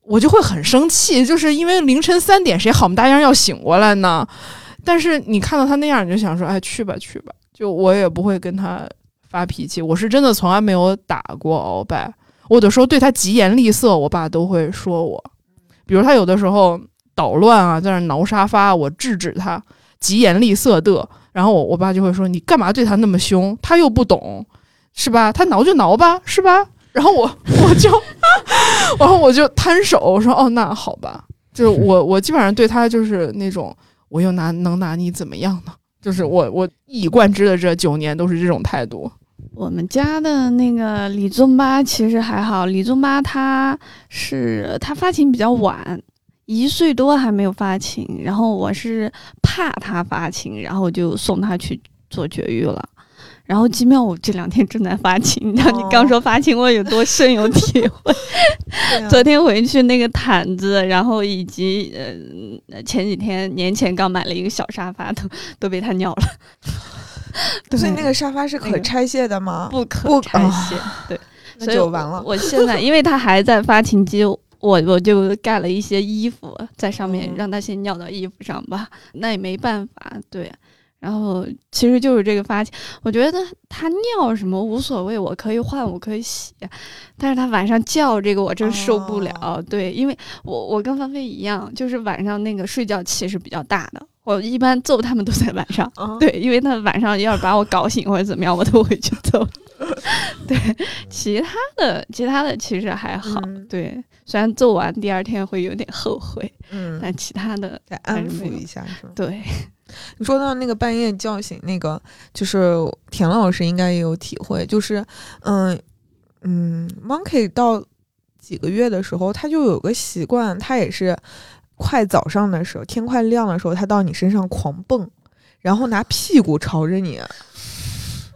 我就会很生气，就是因为凌晨三点，谁好么大样要醒过来呢？但是你看到他那样，你就想说，哎，去吧去吧，就我也不会跟他发脾气。我是真的从来没有打过鳌拜，我有的时候对他疾言厉色，我爸都会说我。比如他有的时候捣乱啊，在那挠沙发，我制止他，疾言厉色的，然后我我爸就会说你干嘛对他那么凶？他又不懂，是吧？他挠就挠吧，是吧？然后我我就，然后我就摊手，我说哦，那好吧。就是我我基本上对他就是那种，我又拿能拿你怎么样呢？就是我我一以贯之的这九年都是这种态度。我们家的那个李宗八其实还好，李宗八他是他发情比较晚，一岁多还没有发情，然后我是怕他发情，然后就送他去做绝育了。然后奇妙，我这两天正在发情，你知道你刚说发情，我有多深有体会。昨天回去那个毯子，然后以及呃前几天年前刚买了一个小沙发，都都被他尿了。对所以那个沙发是可拆卸的吗？不可拆卸，对，那所以我就完了。我现在因为它还在发情期，我我就盖了一些衣服在上面，嗯让它先尿到衣服上吧。那也没办法，对。然后其实就是这个发情，我觉得它尿什么无所谓，我可以换，我可以洗。但是它晚上叫这个，我真受不了。哦对，因为我我跟芳菲一样，就是晚上那个睡觉气是比较大的。我一般揍他们都在晚上，嗯，对，因为他晚上要是把我搞醒或者怎么样，我都会去揍。对，其他的其他的其实还好。嗯对，虽然做完第二天会有点后悔，嗯，但其他的再安抚一下是吗？对，你说到那个半夜叫醒那个，就是田老师应该也有体会，就是嗯嗯，Monkey 到几个月的时候，他就有个习惯，他也是快早上的时候，天快亮的时候，他到你身上狂蹦，然后拿屁股朝着你。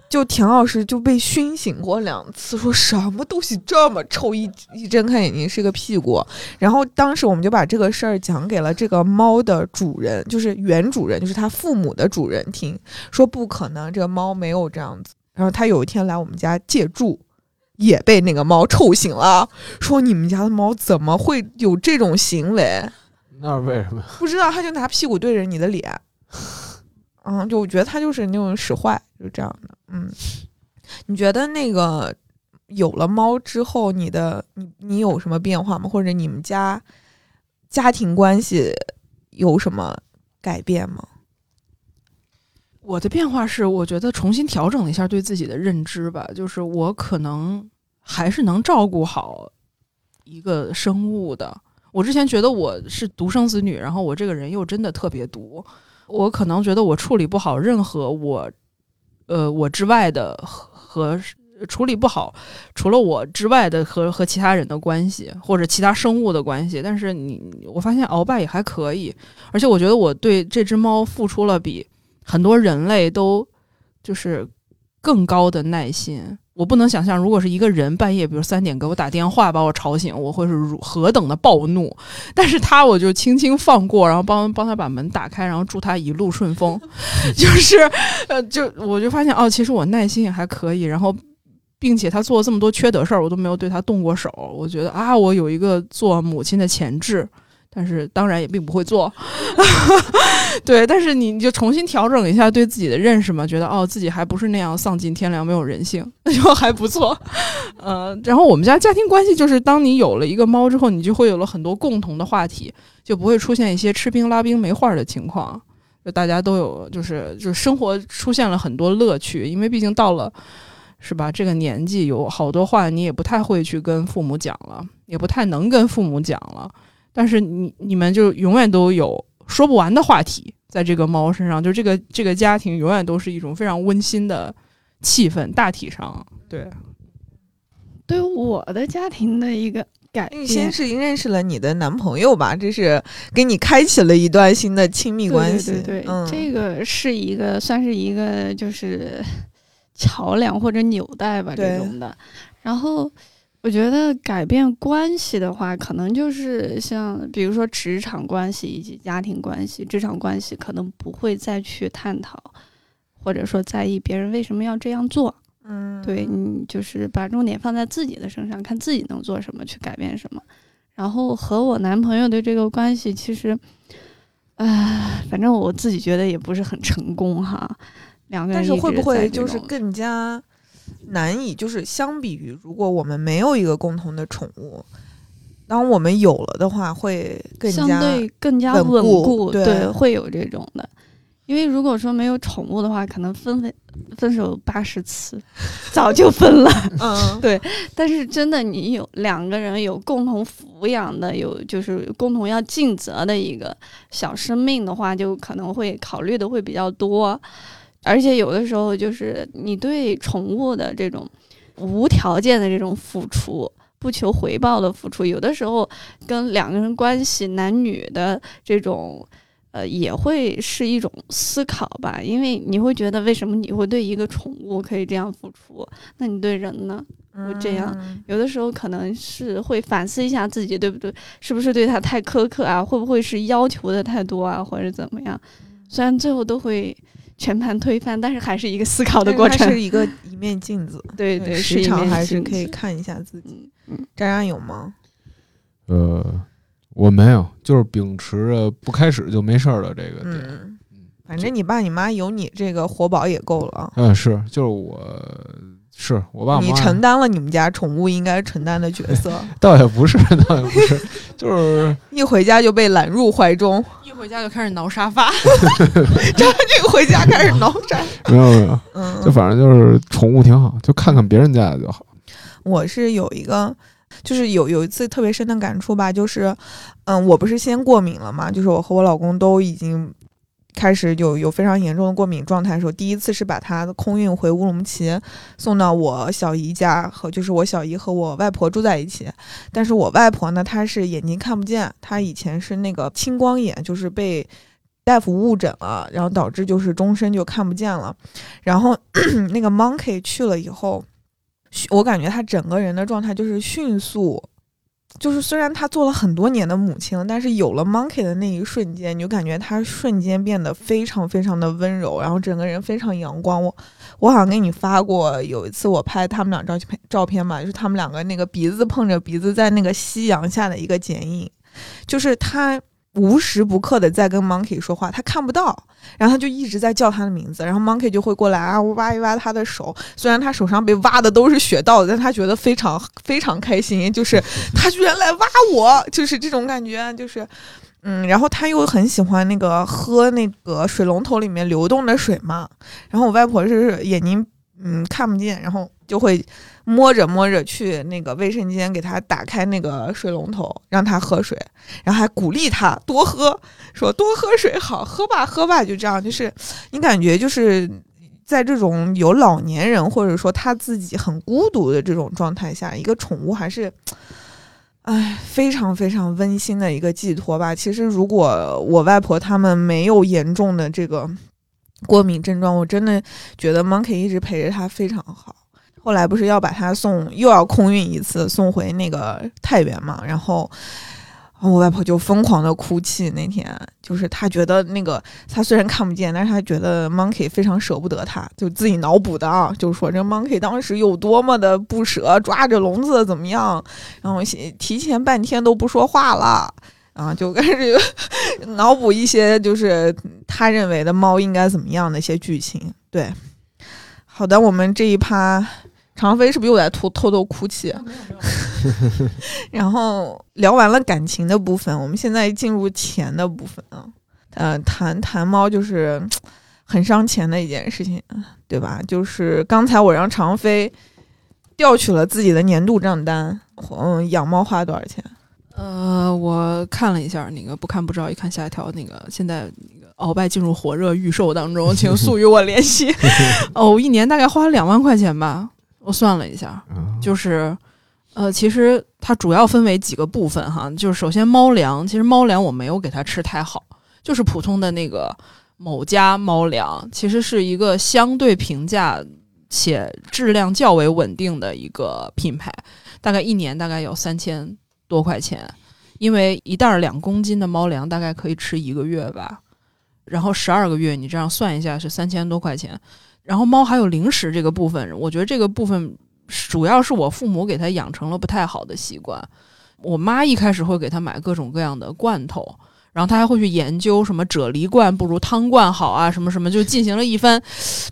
就田老师就被熏醒过两次，说什么东西这么臭，一一睁开眼睛是个屁股。然后当时我们就把这个事儿讲给了这个猫的主人，就是原主人，就是他父母的主人听，说不可能，这个猫没有这样子。然后他有一天来我们家借住，也被那个猫臭醒了，说你们家的猫怎么会有这种行为？那是为什么？不知道，他就拿屁股对着你的脸，嗯，就我觉得他就是那种使坏，就这样的。嗯，你觉得那个有了猫之后，你的你你有什么变化吗？或者你们家家庭关系有什么改变吗？我的变化是，我觉得重新调整了一下对自己的认知吧，就是我可能还是能照顾好一个生物的。我之前觉得我是独生子女，然后我这个人又真的特别独，我可能觉得我处理不好任何我，呃，我之外的和处理不好除了我之外的和和其他人的关系，或者其他生物的关系。但是你，我发现鳌拜也还可以，而且我觉得我对这只猫付出了比很多人类都就是更高的耐心。我不能想象，如果是一个人半夜，比如三点给我打电话把我吵醒，我会是如何等的暴怒。但是他，我就轻轻放过，然后帮帮他把门打开，然后祝他一路顺风。就是，呃，就我就发现哦，其实我耐心也还可以。然后，并且他做了这么多缺德事儿，我都没有对他动过手。我觉得啊，我有一个做母亲的潜质。但是当然也并不会做，对。但是你你就重新调整一下对自己的认识嘛，觉得哦自己还不是那样丧尽天良、没有人性，那 就还不错。呃，然后我们家家庭关系就是，当你有了一个猫之后，你就会有了很多共同的话题，就不会出现一些吃冰拉冰没话的情况。就大家都有，就是就是生活出现了很多乐趣，因为毕竟到了。是吧？这个年纪有好多话你也不太会去跟父母讲了，也不太能跟父母讲了。但是你你们就永远都有说不完的话题，在这个猫身上，就这个这个家庭永远都是一种非常温馨的气氛。大体上，对，对我的家庭的一个改你先，是认识了你的男朋友吧，这是给你开启了一段新的亲密关系。对对对，嗯，这个是一个算是一个就是桥梁或者纽带吧这种的。然后我觉得改变关系的话，可能就是像比如说职场关系以及家庭关系，职场关系可能不会再去探讨，或者说在意别人为什么要这样做。嗯，对你就是把重点放在自己的身上，看自己能做什么去改变什么。然后和我男朋友的这个关系，其实，唉，反正我自己觉得也不是很成功哈。两个人但是会不会就是更加难以就是相比于如果我们没有一个共同的宠物，当我们有了的话，会更相加对更加稳稳固固，对会有这种的。因为如果说没有宠物的话，可能分分分手八十次，早就分了。嗯对但是真的，你有两个人有共同抚养的，有就是共同要尽责的一个小生命的话，就可能会考虑的会比较多。而且有的时候，就是你对宠物的这种无条件的这种付出。不求回报的付出，有的时候跟两个人关系男女的这种，呃，也会是一种思考吧。因为你会觉得，为什么你会对一个宠物可以这样付出？那你对人呢？会这样嗯有的时候可能是会反思一下自己，对不对？是不是对他太苛刻啊？会不会是要求的太多啊，或者怎么样？虽然最后都会全盘推翻，但是还是一个思考的过程是它是。一个一面镜子，对对，是时常还是可以看一下自己。嗯嗯，渣渣有吗？呃，我没有，就是秉持着不开始就没事儿的这个点。嗯，反正你爸你妈有你这个活宝也够了。嗯，是，就是我，是我爸你承担了你们家宠物应该承担的角色，倒也不是，倒也不是，就是 一回家就被揽入怀中，一回家就开始挠沙发。这个回家开始挠沙发。没有没有，嗯，就反正就是宠物挺好，就看看别人家的就好。我是有一个，就是有有一次特别深的感触吧，就是，嗯，我不是先过敏了嘛，就是我和我老公都已经开始有有非常严重的过敏状态的时候，第一次是把它空运回乌鲁木齐，送到我小姨家和就是我小姨和我外婆住在一起，但是我外婆呢，她是眼睛看不见，她以前是那个青光眼，就是被。大夫误诊了，然后导致就是终身就看不见了。然后 那个 Monkey 去了以后，我感觉他整个人的状态就是迅速，就是虽然他做了很多年的母亲，但是有了 Monkey 的那一瞬间，你就感觉他瞬间变得非常非常的温柔，然后整个人非常阳光。我我好像给你发过，有一次我拍他们俩照片照片嘛，就是他们两个那个鼻子碰着鼻子在那个夕阳下的一个剪影，就是他。无时不刻的在跟 Monkey 说话，他看不到，然后他就一直在叫他的名字，然后 Monkey 就会过来啊，挖一挖他的手，虽然他手上被挖的都是血道，但他觉得非常非常开心，就是他居然来挖我，就是这种感觉，就是嗯，然后他又很喜欢那个喝那个水龙头里面流动的水嘛，然后我外婆是眼睛嗯看不见，然后就会摸着摸着去那个卫生间给他打开那个水龙头，让他喝水，然后还鼓励他多喝，说多喝水好，喝吧喝吧，就这样，就是你感觉就是。在这种有老年人或者说他自己很孤独的这种状态下，一个宠物还是，哎，非常非常温馨的一个寄托吧。其实，如果我外婆他们没有严重的这个过敏症状，我真的觉得 Monkey 一直陪着他非常好。后来不是要把它送，又要空运一次送回那个太原嘛，然后。我外婆就疯狂的哭泣。那天就是她觉得那个，她虽然看不见，但是她觉得 Monkey 非常舍不得她，就自己脑补的啊，就说这 Monkey 当时有多么的不舍，抓着笼子怎么样，然后提前半天都不说话了，啊，就开始脑补一些就是他认为的猫应该怎么样的一些剧情。对，好的，我们这一趴。常飞是不是又在偷偷偷哭泣？然后聊完了感情的部分，我们现在进入钱的部分啊。呃，谈谈猫就是很伤钱的一件事情，对吧？就是刚才我让常飞调取了自己的年度账单，嗯，养猫花多少钱？呃，我看了一下，那个不看不知道，一看吓一跳。那个现在那个鳌拜进入火热预售当中，请速与我联系。哦，我一年大概花了两万块钱吧。我算了一下，就是，呃，其实它主要分为几个部分哈，就是首先猫粮，其实猫粮我没有给它吃太好，就是普通的那个某家猫粮，其实是一个相对平价且质量较为稳定的一个品牌，大概一年大概有三千多块钱，因为一袋两公斤的猫粮大概可以吃一个月吧，然后十二个月你这样算一下是三千多块钱。然后猫还有零食这个部分，我觉得这个部分主要是我父母给它养成了不太好的习惯。我妈一开始会给它买各种各样的罐头，然后她还会去研究什么啫喱罐不如汤罐好啊，什么什么，就进行了一番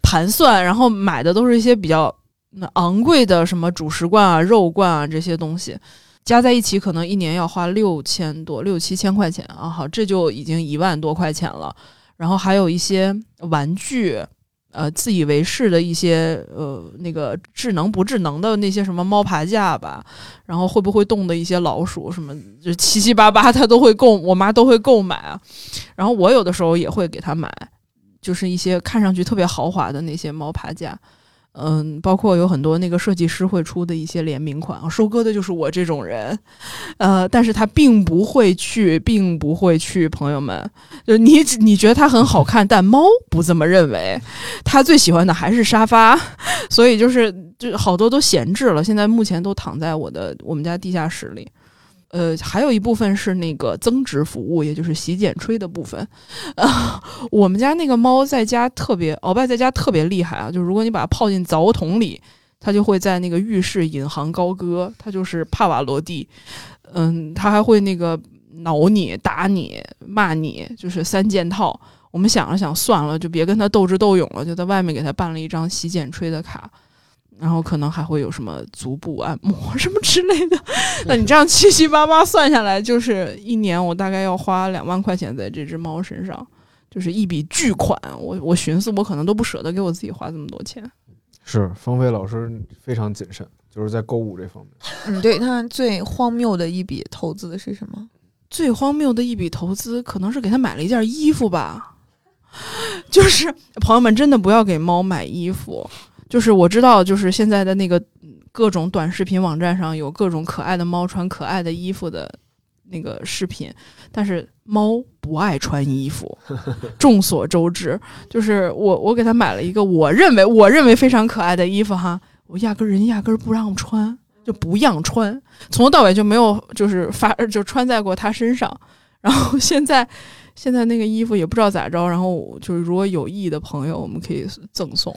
盘算。然后买的都是一些比较那昂贵的什么主食罐啊、肉罐啊这些东西，加在一起可能一年要花六千多、六七千块钱啊。好，这就已经一万多块钱了。然后还有一些玩具，呃，自以为是的一些呃那个智能不智能的那些什么猫爬架吧，然后会不会动的一些老鼠什么，就七七八八，她都会购，我妈都会购买啊。然后我有的时候也会给她买，就是一些看上去特别豪华的那些猫爬架。嗯，包括有很多那个设计师会出的一些联名款，收割的就是我这种人，呃，但是他并不会去，并不会去，朋友们，就你你觉得它很好看，但猫不这么认为，它最喜欢的还是沙发，所以就是就好多都闲置了，现在目前都躺在我的我们家地下室里。呃，还有一部分是那个增值服务，也就是洗剪吹的部分。啊，我们家那个猫在家特别，鳌拜在家特别厉害啊！就如果你把它泡进澡桶里，它就会在那个浴室引吭高歌，它就是帕瓦罗蒂。嗯，它还会那个挠你、打你、骂你，就是三件套。我们想了想，算了，就别跟它斗智斗勇了，就在外面给它办了一张洗剪吹的卡。然后可能还会有什么足部按摩 什么之类的，那你这样七七八八算下来，就是一年我大概要花两万块钱在这只猫身上，就是一笔巨款。我我寻思我可能都不舍得给我自己花这么多钱。是方飞老师非常谨慎，就是在购物这方面。嗯，对他最荒谬的一笔投资是什么？最荒谬的一笔投资可能是给他买了一件衣服吧。就是朋友们真的不要给猫买衣服。就是我知道，就是现在的那个各种短视频网站上有各种可爱的猫穿可爱的衣服的那个视频，但是猫不爱穿衣服。众所周知，就是我我给他买了一个我认为我认为非常可爱的衣服哈，我压根人压根不让穿，就不让穿，从头到尾就没有就是发就穿在过他身上，然后现在。现在那个衣服也不知道咋着，然后就是如果有意的朋友，我们可以赠送。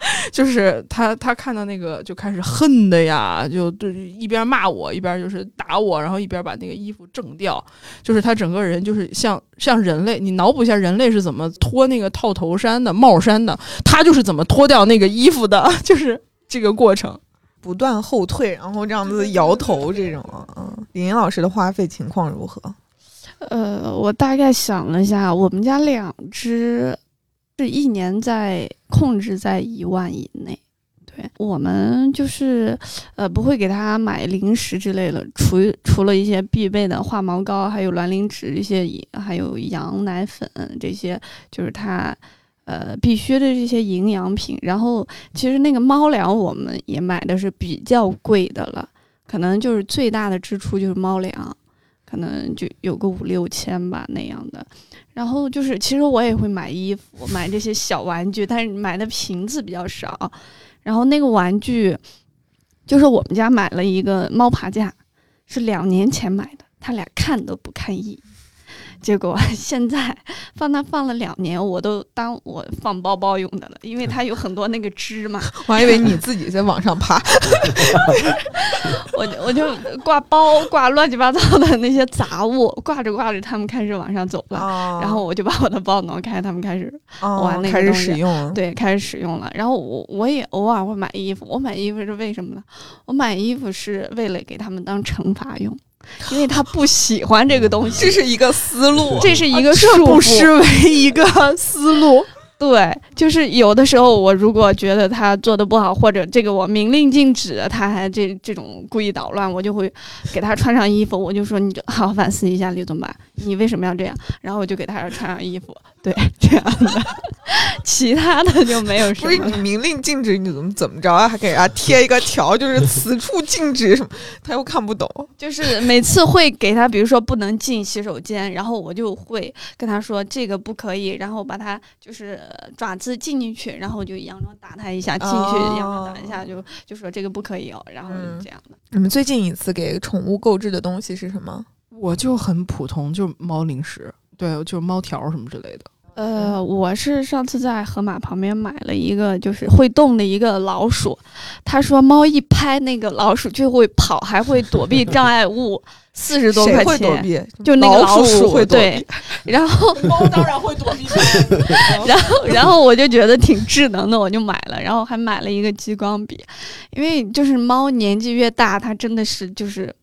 就是他他看到那个就开始恨的呀，就对一边骂我一边就是打我，然后一边把那个衣服挣掉。就是他整个人就是像像人类，你脑补一下人类是怎么脱那个套头衫的帽衫的，他就是怎么脱掉那个衣服的，就是这个过程不断后退，然后这样子摇头这种。嗯，李莹老师的花费情况如何？呃，我大概想了一下，我们家两只是一年在控制在一万以内。对我们就是呃不会给它买零食之类的，除除了一些必备的化毛膏，还有卵磷脂一些，还有羊奶粉这些，就是它呃必须的这些营养品。然后其实那个猫粮我们也买的是比较贵的了，可能就是最大的支出就是猫粮。可能就有个五六千吧那样的，然后就是其实我也会买衣服，买这些小玩具，但是买的瓶子比较少。然后那个玩具，就是我们家买了一个猫爬架，是两年前买的，他俩看都不看一眼。结果 现在放它放了两年，我都当我放包包用的了，因为它有很多那个枝嘛。我还以为你自己在往上爬，我我就挂包挂乱七八糟的那些杂物，挂着挂着，他们开始往上走了，然后我就把我的包挪开，他们开始玩那个开始使用，对，开始使用了。然后我我也偶尔会买衣服，我买衣服是为什么呢？我买衣服是为了给他们当惩罚用。因为他不喜欢这个东西，这是一个思路，这是一个这不失为一个思路。对，就是有的时候我如果觉得他做的不好，或者这个我明令禁止，他还这这种故意捣乱，我就会给他穿上衣服，我就说你就好好反思一下李总吧，你为什么要这样？然后我就给他穿上衣服，对，这样的，其他的就没有什么。不是你明令禁止，你怎么怎么着啊？还给人家贴一个条，就是 此处禁止什么？他又看不懂。就是每次会给他，比如说不能进洗手间，然后我就会跟他说这个不可以，然后把他就是。爪子进进去，然后就佯装打他一下，进去佯装打一下，就就说这个不可以哦，然后这样的。你们最近一次给宠物购置的东西是什么？我就很普通，就猫零食，对，就是猫条什么之类的。呃，我是上次在河马旁边买了一个，就是会动的一个老鼠。他说猫一拍那个老鼠就会跑，还会躲避障碍物，四十多块钱。会躲避？就那个老鼠会躲对避。然后，猫当然会躲避 然后，然后我就觉得挺智能的，我就买了，然后还买了一个激光笔，因为就是猫年纪越大，它真的是就是。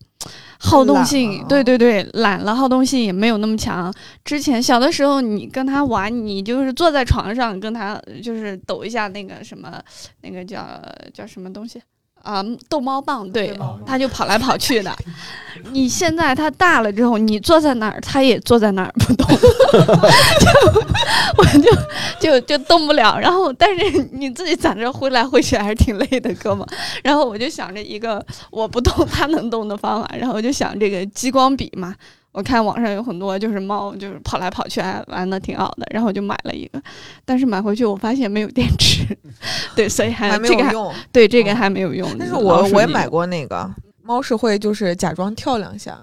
好动性，对对对，懒了，好动性也没有那么强。之前小的时候，你跟他玩，你就是坐在床上跟他就是抖一下那个什么，那个叫叫什么东西啊，逗猫棒，对，它就跑来跑去的。你现在它大了之后，你坐在哪儿，它也坐在那儿不动，就 我就就就动不了。然后，但是你自己在这挥来挥去还是挺累的，哥们。然后我就想着一个我不动它能动的方法，然后我就想这个激光笔嘛。我看网上有很多就是猫就是跑来跑去，还玩的挺好的，然后我就买了一个，但是买回去我发现没有电池，对，所以还还没这个还有用。对这个哦还没有用。但是我我也买过那个猫是会就是假装跳两下，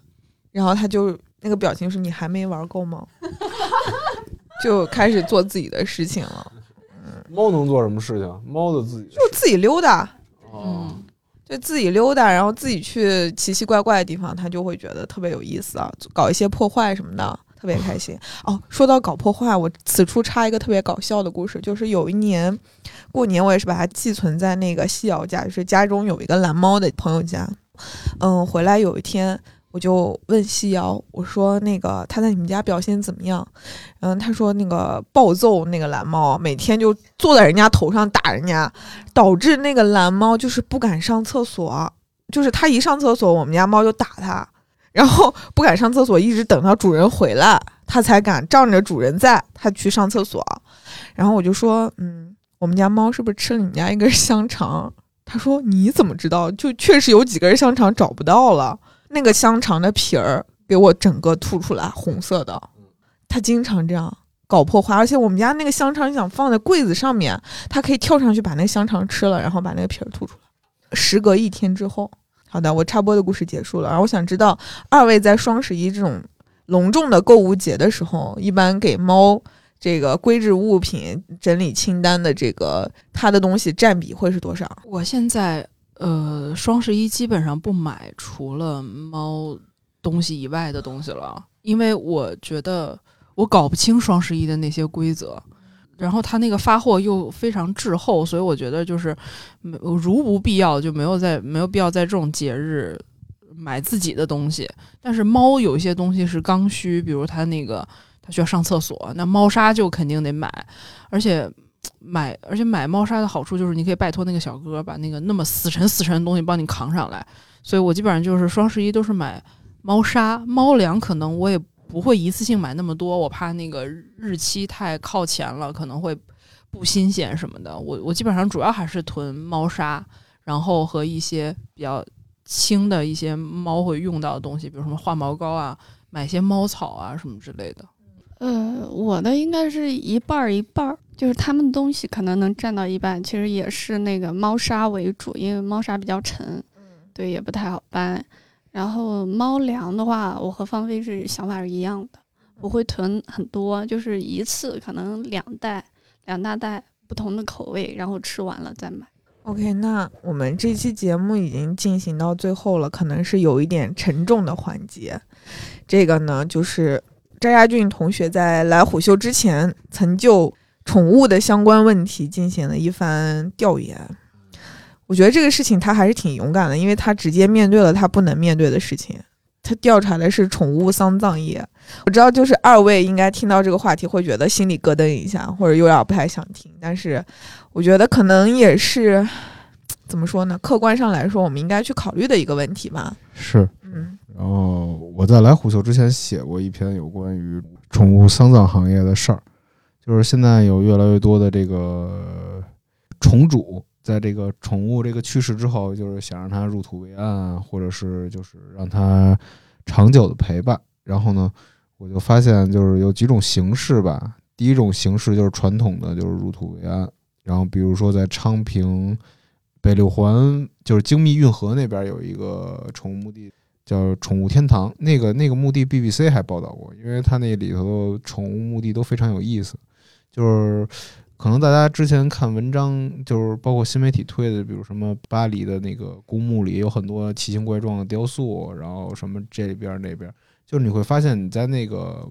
然后它就那个表情是你还没玩够吗？就开始做自己的事情了，猫能做什么事情？猫的自己就自己溜达，哦，就自己溜达，然后自己去奇奇怪怪的地方，他就会觉得特别有意思啊，搞一些破坏什么的。特别开心哦！说到搞破坏，我此处插一个特别搞笑的故事，就是有一年过年，我也是把它寄存在那个西瑶家，就是家中有一个蓝猫的朋友家。嗯，回来有一天，我就问西瑶，我说那个他在你们家表现怎么样？嗯，他说那个暴揍那个蓝猫，每天就坐在人家头上打人家，导致那个蓝猫就是不敢上厕所，就是他一上厕所，我们家猫就打他。然后不敢上厕所，一直等到主人回来，它才敢仗着主人在，它去上厕所。然后我就说，嗯，我们家猫是不是吃了你们家一根香肠？他说你怎么知道？就确实有几根香肠找不到了，那个香肠的皮儿给我整个吐出来，红色的。他经常这样搞破坏，而且我们家那个香肠，你想放在柜子上面，他可以跳上去把那个香肠吃了，然后把那个皮儿吐出来。时隔一天之后。好的，我插播的故事结束了。然后我想知道，二位在双十一这种隆重的购物节的时候，一般给猫这个规制物品整理清单的这个它的东西占比会是多少？我现在呃，双十一基本上不买除了猫东西以外的东西了，因为我觉得我搞不清双十一的那些规则。然后它那个发货又非常滞后，所以我觉得就是，如无必要就没有在没有必要在这种节日买自己的东西。但是猫有一些东西是刚需，比如它那个它需要上厕所，那猫砂就肯定得买，而且买而且买猫砂的好处就是你可以拜托那个小哥把那个那么死沉死沉的东西帮你扛上来。所以我基本上就是双十一都是买猫砂、猫粮，可能我也。不会一次性买那么多，我怕那个日期太靠前了，可能会不新鲜什么的。我我基本上主要还是囤猫砂，然后和一些比较轻的一些猫会用到的东西，比如什么化毛膏啊，买些猫草啊什么之类的。呃，我的应该是一半儿一半儿，就是他们东西可能能占到一半，其实也是那个猫砂为主，因为猫砂比较沉，对，也不太好搬。然后猫粮的话，我和芳菲是想法是一样的，我会囤很多，就是一次可能两袋、两大袋不同的口味，然后吃完了再买。OK，那我们这期节目已经进行到最后了，可能是有一点沉重的环节。这个呢，就是张亚俊同学在来虎嗅之前，曾就宠物的相关问题进行了一番调研。我觉得这个事情他还是挺勇敢的，因为他直接面对了他不能面对的事情。他调查的是宠物丧葬业。我知道，就是二位应该听到这个话题会觉得心里咯噔一下，或者有点不太想听。但是，我觉得可能也是怎么说呢？客观上来说，我们应该去考虑的一个问题吧。是。嗯，然后我在来虎嗅之前写过一篇有关于宠物丧葬行业的事儿，就是现在有越来越多的这个宠主。在这个宠物这个去世之后，就是想让它入土为安，或者是就是让它长久的陪伴。然后呢，我就发现就是有几种形式吧。第一种形式就是传统的，就是入土为安。然后比如说在昌平北六环，就是精密运河那边有一个宠物墓地，叫宠物天堂。那个那个墓地 BBC 还报道过，因为它那里头的宠物墓地都非常有意思。就是可能大家之前看文章，就是包括新媒体推的，比如什么巴黎的那个公墓里有很多奇形怪状的雕塑，然后什么这边那边，就是你会发现你在那个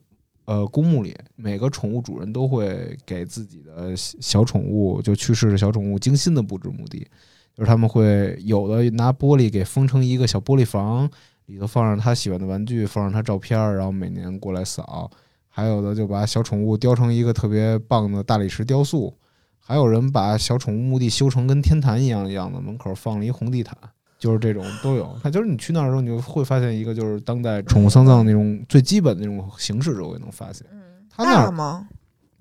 呃公墓里，每个宠物主人都会给自己的小宠物，就去世的小宠物精心的布置墓地，就是他们会有的拿玻璃给封成一个小玻璃房，里头放上他喜欢的玩具，放上他照片儿，然后每年过来扫。还有的就把小宠物雕成一个特别棒的大理石雕塑，还有人把小宠物墓地修成跟天坛一样一样的，门口放了一红地毯，就是这种都有。它就是你去那儿的时候，你就会发现一个就是当代宠物丧葬那种最基本的那种形式，就会能发现。嗯，他那儿大吗？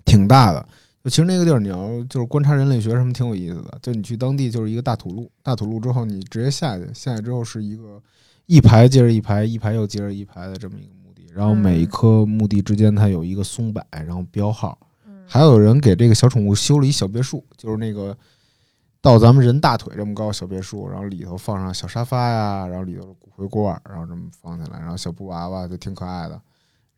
挺大的。就其实那个地儿，你要就是观察人类学什么挺有意思的。就你去当地就是一个大土路，大土路之后你直接下去，下去之后是一个一排接着一排，一排又接着一排的这么一个墓地。然后每一棵墓地之间它有一个松柏，然后标号。嗯还有人给这个小宠物修了一小别墅，就是那个到咱们人大腿这么高小别墅，然后里头放上小沙发呀，然后里头是骨灰罐，然后这么放起来，然后小布娃娃就挺可爱的。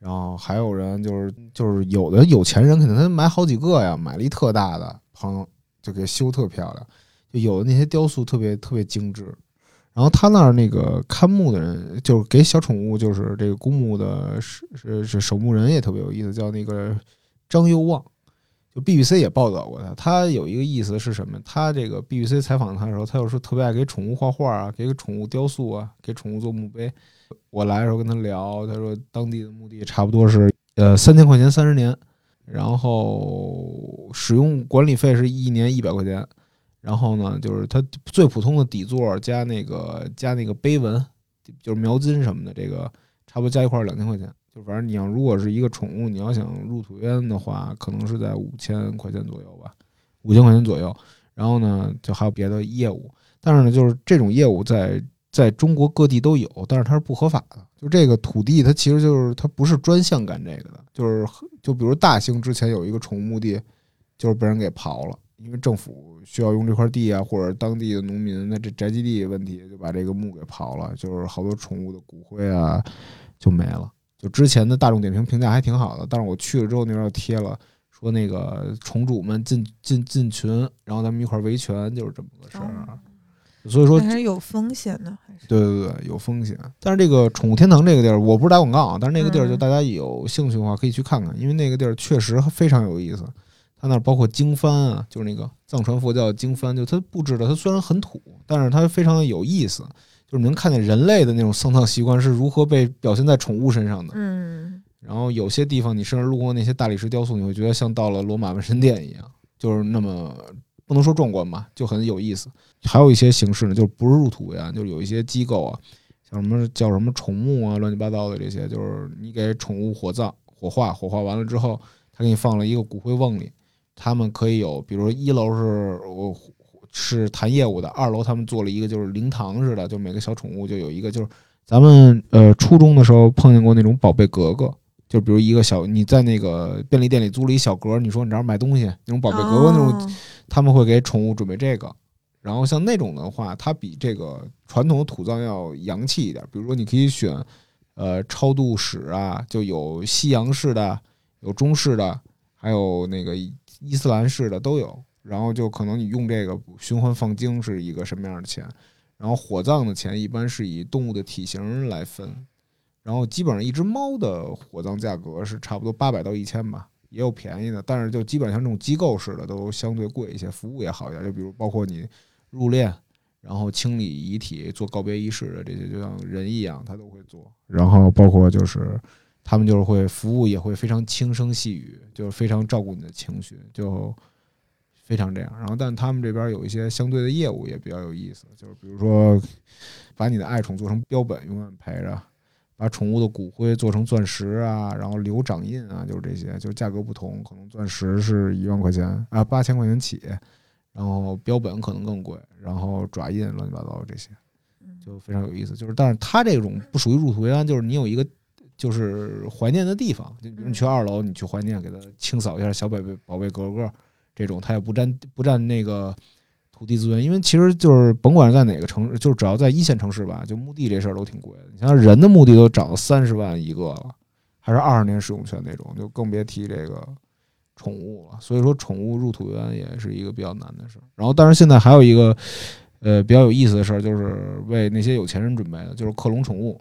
然后还有人就是就是有的有钱人肯定他买好几个呀，买了一特大的，朋友就给修特漂亮，就有的那些雕塑特别特别精致。然后他那儿那个看墓的人，就是给小宠物，就是这个公墓的是是是守墓人也特别有意思，叫那个张佑望。就 BBC 也报道过他，他有一个意思是什么？他这个 BBC 采访他的时候，他有时候特别爱给宠物画画啊，给宠物雕塑啊，给宠物做墓碑。我来的时候跟他聊，他说当地的墓地差不多是呃三千块钱三十年，然后使用管理费是一年一百块钱，然后呢就是它最普通的底座加那个加那个碑文，就是描金什么的，这个差不多加一块两千块钱。就反正你要如果是一个宠物，你要想入土渊的话，可能是在五千块钱左右吧，五千块钱左右。然后呢，就还有别的业务，但是呢，就是这种业务在在中国各地都有，但是它是不合法的。就这个土地，它其实就是它不是专项干这个的，就是就比如大兴之前有一个宠物墓地，就是被人给刨了，因为政府需要用这块地啊，或者当地的农民的这宅基地问题，就把这个墓给刨了，就是好多宠物的骨灰啊就没了。就之前的大众点评评价还挺好的，但是我去了之后那边又贴了，说那个宠主们进进进群，然后咱们一块儿维权，就是这么个事儿。啊所以说，还是有风险的，还是对对对，有风险。但是这个宠物天堂这个地儿，我不是打广告啊，但是那个地儿嗯就大家有兴趣的话可以去看看，因为那个地儿确实非常有意思。它那儿包括经幡啊，就是那个藏传佛教的经幡，就它布置的，它虽然很土，但是它非常的有意思，就是能看见人类的那种丧葬习惯是如何被表现在宠物身上的。嗯然后有些地方你甚至路过那些大理石雕塑，你会觉得像到了罗马纹身店一样，就是那么不能说壮观吧，就很有意思。还有一些形式呢，就是不是入土呀，就是有一些机构啊，像什么叫什么宠墓啊，乱七八糟的这些，就是你给宠物火葬、火化，火化完了之后，他给你放了一个骨灰瓮里，他们可以有，比如说一楼是我是谈业务的，二楼他们做了一个就是灵堂似的，就每个小宠物就有一个，就是咱们呃初中的时候碰见过那种宝贝格格。就比如一个小，你在那个便利店里租了一小格，你说你这儿买东西，那种宝贝格格那种哦他们会给宠物准备这个。然后像那种的话，它比这个传统的土葬要洋气一点。比如说，你可以选呃超度室啊，就有西洋式的，有中式的，还有那个伊斯兰式的都有。然后就可能你用这个循环放精是一个什么样的钱，然后火葬的钱一般是以动物的体型来分。然后基本上一只猫的火葬价格是差不多八百到一千吧，也有便宜的，但是就基本上这种机构式的都相对贵一些，服务也好一点。就比如包括你入殓，然后清理遗体、做告别仪式的这些，就像人一样，他都会做。然后包括就是他们就是会服务，也会非常轻声细语，就是非常照顾你的情绪，就非常这样。然后，但他们这边有一些相对的业务也比较有意思，就是比如说把你的爱宠做成标本，永远陪着。把宠物的骨灰做成钻石啊，然后留掌印啊，就是这些，就是价格不同，可能钻石是一万块钱啊，八千块钱起，然后标本可能更贵，然后爪印乱七八糟这些，就非常有意思。就是，但是它这种不属于入土为安，就是你有一个就是怀念的地方，你去二楼，你去怀念，给它清扫一下小宝贝宝贝格格，这种它也不占不占那个。土地资源，因为其实就是甭管是在哪个城市，就是只要在一线城市吧，就墓地这事儿都挺贵的。你像人的墓地都涨到三十万一个了，还是二十年使用权那种，就更别提这个宠物了，所以说宠物入土园也是一个比较难的事儿。然后，但是现在还有一个呃比较有意思的事儿，就是为那些有钱人准备的，就是克隆宠物。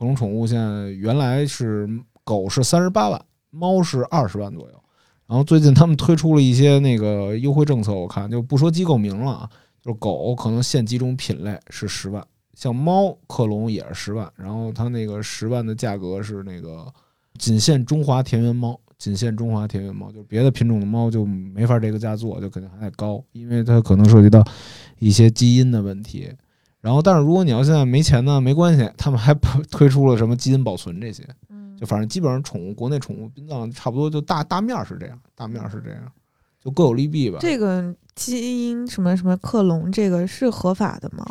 克隆宠物现在原来是狗是三十八万，猫是二十万左右。然后最近他们推出了一些那个优惠政策，我看就不说机构名了啊，就是狗可能限几种品类是十万，像猫克隆也是十万，然后它那个十万的价格是那个仅限中华田园猫，仅限中华田园猫，就别的品种的猫就没法这个价做，就肯定还得高，因为它可能涉及到一些基因的问题。然后，但是如果你要现在没钱呢，没关系，他们还推出了什么基因保存这些，就反正基本上宠物国内宠物殡葬差不多就大大面是这样，大面是这样，就各有利弊吧。这个基因什么什么克隆，这个是合法的吗？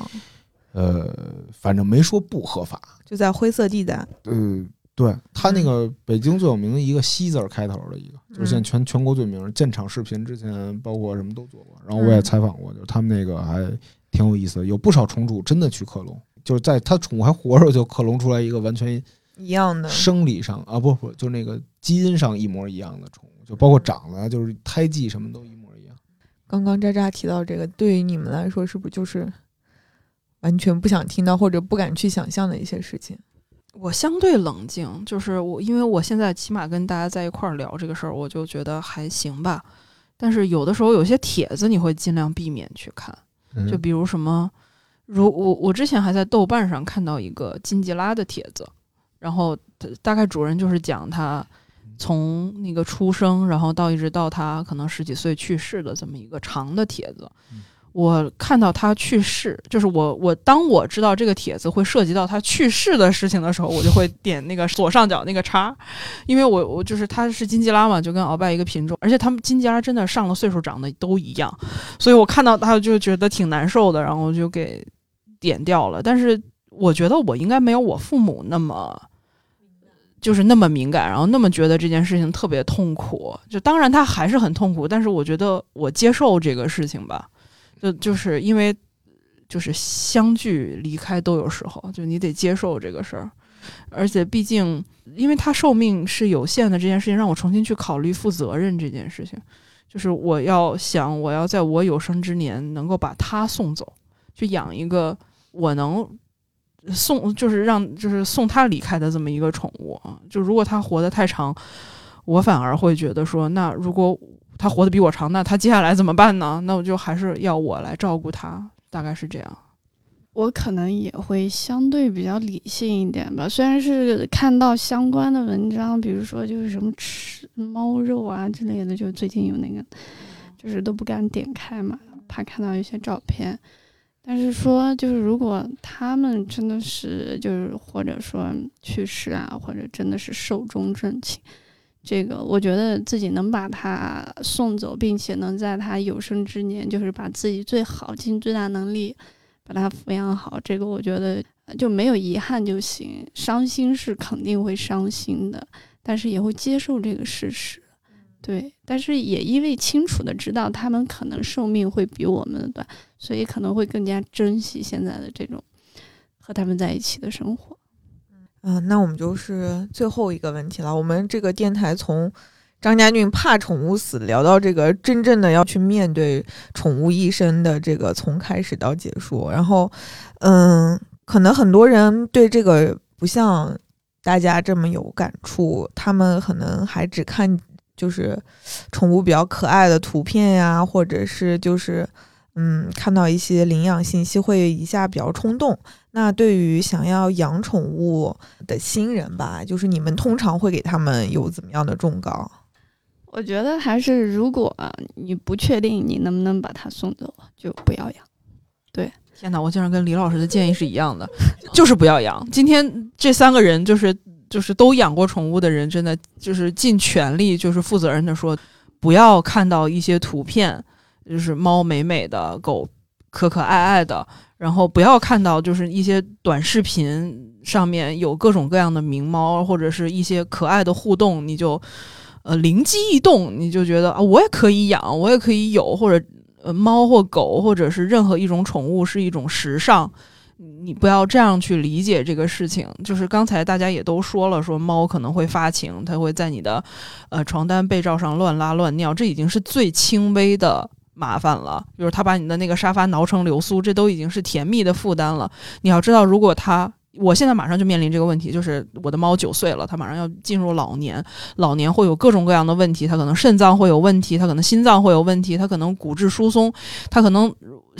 呃，反正没说不合法，就在灰色地带。嗯，对他那个北京最有名的一个“西”字开头的一个，就是现在全全国最名，建厂视频之前包括什么都做过，然后我也采访过，就是他们那个还挺有意思的，有不少宠主真的去克隆，就是在他宠物还活着就克隆出来一个完全一样的生理上啊不不，就那个基因上一模一样的宠物，就包括长得就是胎记什么都一模一样。刚刚渣渣提到这个，对于你们来说是不是就是完全不想听到或者不敢去想象的一些事情？我相对冷静，就是我因为我现在起码跟大家在一块儿聊这个事儿，我就觉得还行吧。但是有的时候有些帖子你会尽量避免去看，就比如什么，如我我之前还在豆瓣上看到一个金吉拉的帖子，然后大概主人就是讲他从那个出生，然后到一直到他可能十几岁去世的这么一个长的帖子。我看到他去世，就是我我当我知道这个帖子会涉及到他去世的事情的时候，我就会点那个左上角那个叉，因为我我就是他是金吉拉嘛，就跟鳌拜一个品种，而且他们金吉拉真的上了岁数长得都一样，所以我看到他就觉得挺难受的，然后就给点掉了。但是我觉得我应该没有我父母那么。就是那么敏感，然后那么觉得这件事情特别痛苦。就当然他还是很痛苦，但是我觉得我接受这个事情吧。就就是因为就是相聚离开都有时候，就你得接受这个事儿。而且毕竟因为他寿命是有限的，这件事情让我重新去考虑负责任这件事情。就是我要想，我要在我有生之年能够把他送走，去养一个我能。送就是让就是送他离开的这么一个宠物啊，就如果他活得太长，我反而会觉得说，那如果他活得比我长，那他接下来怎么办呢？那我就还是要我来照顾他，大概是这样。我可能也会相对比较理性一点吧，虽然是看到相关的文章，比如说就是什么吃猫肉啊之类的，就最近有那个，就是都不敢点开嘛，怕看到一些照片。但是说，就是如果他们真的是，就是或者说去世啊，或者真的是寿终正寝，这个我觉得自己能把他送走，并且能在他有生之年，就是把自己最好尽最大能力把他抚养好，这个我觉得就没有遗憾就行。伤心是肯定会伤心的，但是也会接受这个事实。对，但是也因为清楚的知道他们可能寿命会比我们短，所以可能会更加珍惜现在的这种和他们在一起的生活。嗯，那我们就是最后一个问题了。我们这个电台从张家俊怕宠物死聊到这个真正的要去面对宠物一生的这个从开始到结束，然后，嗯，可能很多人对这个不像大家这么有感触，他们可能还只看。就是宠物比较可爱的图片呀，或者是就是嗯，看到一些领养信息会一下比较冲动。那对于想要养宠物的新人吧，就是你们通常会给他们有怎么样的忠告？我觉得还是如果你不确定你能不能把它送走，就不要养。对，天哪，我竟然跟李老师的建议是一样的，就是不要养。今天这三个人就是。就是都养过宠物的人，真的就是尽全力，就是负责任的说，不要看到一些图片，就是猫美美的，狗可可爱爱的，然后不要看到就是一些短视频上面有各种各样的名猫或者是一些可爱的互动，你就呃灵机一动，你就觉得啊，我也可以养，我也可以有，或者呃猫或狗或者是任何一种宠物是一种时尚。你不要这样去理解这个事情。就是刚才大家也都说了，说猫可能会发情，它会在你的呃床单被罩上乱拉乱尿，这已经是最轻微的麻烦了。比如它把你的那个沙发挠成流苏，这都已经是甜蜜的负担了。你要知道，如果它我现在马上就面临这个问题，就是我的猫九岁了，它马上要进入老年，老年会有各种各样的问题，它可能肾脏会有问题，它可能心脏会有问题，它可能骨质疏松，它可能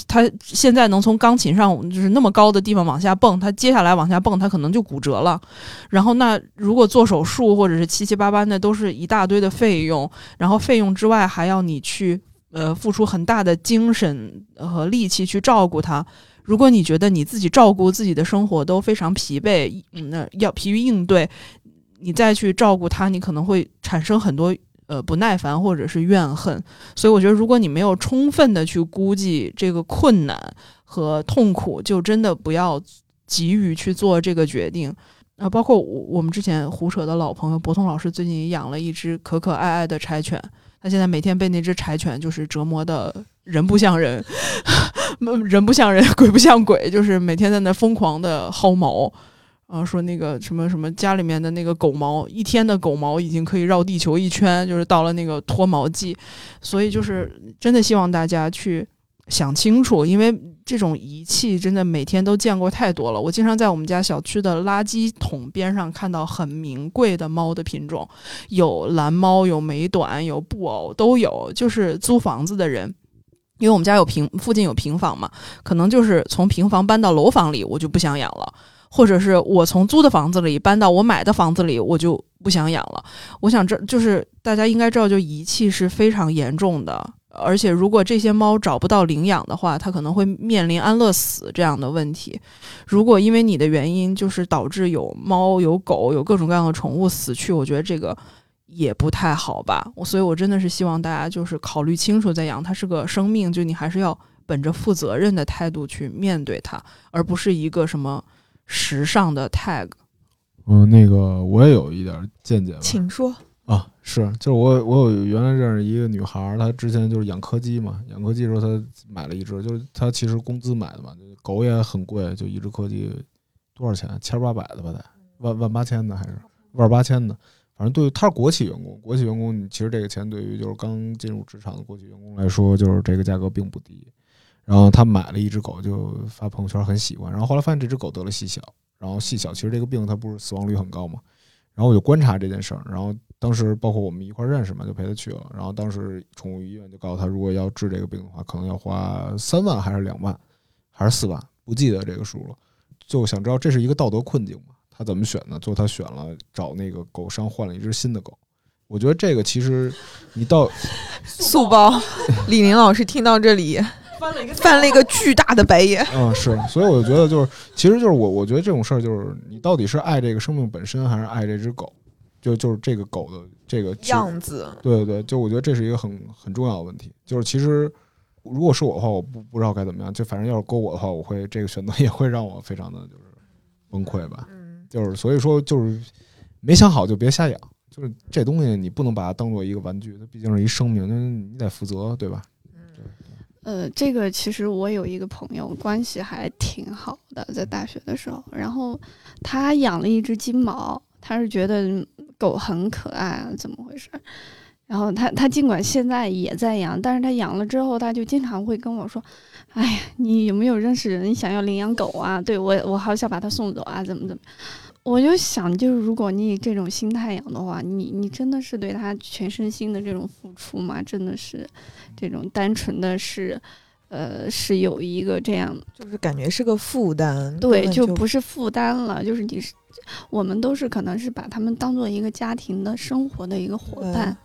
它现在能从钢琴上就是那么高的地方往下蹦，它接下来往下蹦，它可能就骨折了。然后那如果做手术或者是七七八八，那都是一大堆的费用，然后费用之外还要你去呃付出很大的精神和力气去照顾它。如果你觉得你自己照顾自己的生活都非常疲惫，嗯，那要疲于应对，你再去照顾他，你可能会产生很多呃不耐烦或者是怨恨。所以我觉得，如果你没有充分的去估计这个困难和痛苦，就真的不要急于去做这个决定。啊，包括我我们之前胡扯的老朋友博通老师，最近也养了一只可可爱爱的柴犬，他现在每天被那只柴犬就是折磨的人不像人。人不像人，鬼不像鬼，就是每天在那疯狂的薅毛，啊，说那个什么什么家里面的那个狗毛，一天的狗毛已经可以绕地球一圈，就是到了那个脱毛季，所以就是真的希望大家去想清楚，因为这种仪器真的每天都见过太多了。我经常在我们家小区的垃圾桶边上看到很名贵的猫的品种，有蓝猫，有美短，有布偶，都有，就是租房子的人。因为我们家有平，附近有平房嘛，可能就是从平房搬到楼房里，我就不想养了；或者是我从租的房子里搬到我买的房子里，我就不想养了。我想这就是大家应该知道，就遗弃是非常严重的，而且如果这些猫找不到领养的话，它可能会面临安乐死这样的问题。如果因为你的原因，就是导致有猫、有狗、有各种各样的宠物死去，我觉得这个。也不太好吧，我所以，我真的是希望大家就是考虑清楚再养，它是个生命，就你还是要本着负责任的态度去面对它，而不是一个什么时尚的 tag。嗯，那个我也有一点见解，请说啊，是，就是我我有原来认识一个女孩，她之前就是养柯基嘛，养柯基的时候她买了一只，就是她其实工资买的嘛，狗也很贵，就一只柯基多少钱？千八百的吧，得万万八千的还是万八千的？反正对，于她是国企员工，国企员工，其实这个钱对于就是刚进入职场的国企员工来说，就是这个价格并不低。然后他买了一只狗，就发朋友圈很喜欢。然后后来发现这只狗得了细小，然后细小其实这个病它不是死亡率很高嘛。然后我就观察这件事儿，然后当时包括我们一块认识嘛，就陪他去了。然后当时宠物医院就告诉他，如果要治这个病的话，可能要花三万还是两万，还是四万，不记得这个数了。就想知道这是一个道德困境嘛？他怎么选呢？最后他选了找那个狗商换了一只新的狗。我觉得这个其实你到素包，李宁老师听到这里翻了一个翻了一个巨大的白眼。嗯，是，所以我就觉得就是，其实就是我，我觉得这种事儿就是你到底是爱这个生命本身，还是爱这只狗？就就是这个狗的这个样子。对对对，就我觉得这是一个很很重要的问题。就是其实如果是我的话，我不不知道该怎么样。就反正要是勾我的话，我会这个选择 也会让我非常的就是崩溃吧。就是所以说，就是没想好就别瞎养。就是这东西，你不能把它当做一个玩具，它毕竟是一生命，那你得负责，对吧？呃，这个其实我有一个朋友，关系还挺好的，在大学的时候，然后他养了一只金毛，他是觉得狗很可爱啊，怎么回事？然后他他尽管现在也在养，但是他养了之后，他就经常会跟我说：“哎呀，你有没有认识人想要领养狗啊？对我我好想把它送走啊，怎么怎么？”我就想，就是如果你以这种心态养的话，你你真的是对他全身心的这种付出吗？真的是这种单纯的是，呃，是有一个这样，就是感觉是个负担，对，就不是负担了，就是你是我们都是可能是把他们当做一个家庭的生活的一个伙伴。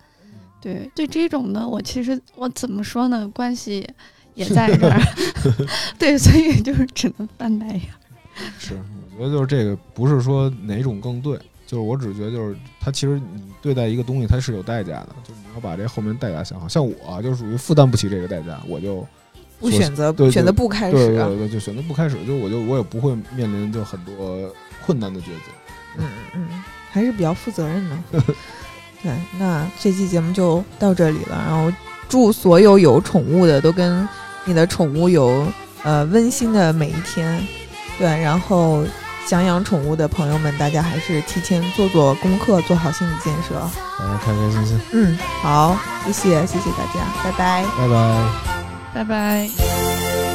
对对，这种的我其实我怎么说呢？关系 也在这儿，对，所以就是只能翻白眼。是，我觉得就是这个不是说哪种更对，就是我只觉得就是他其实你对待一个东西它是有代价的，就是你要把这后面代价想好。像我就属于负担不起这个代价，我就不选择对选择不开始，对对对，就选择不开始，就我就我也不会面临就很多困难的抉择。嗯嗯，还是比较负责任的。对，那这期节目就到这里了。然后祝所有有宠物的都跟你的宠物有呃温馨的每一天。对，然后想养宠物的朋友们，大家还是提前做做功课，做好心理建设。大家开开心心，嗯，好，谢谢谢谢大家，拜拜。拜拜。拜拜。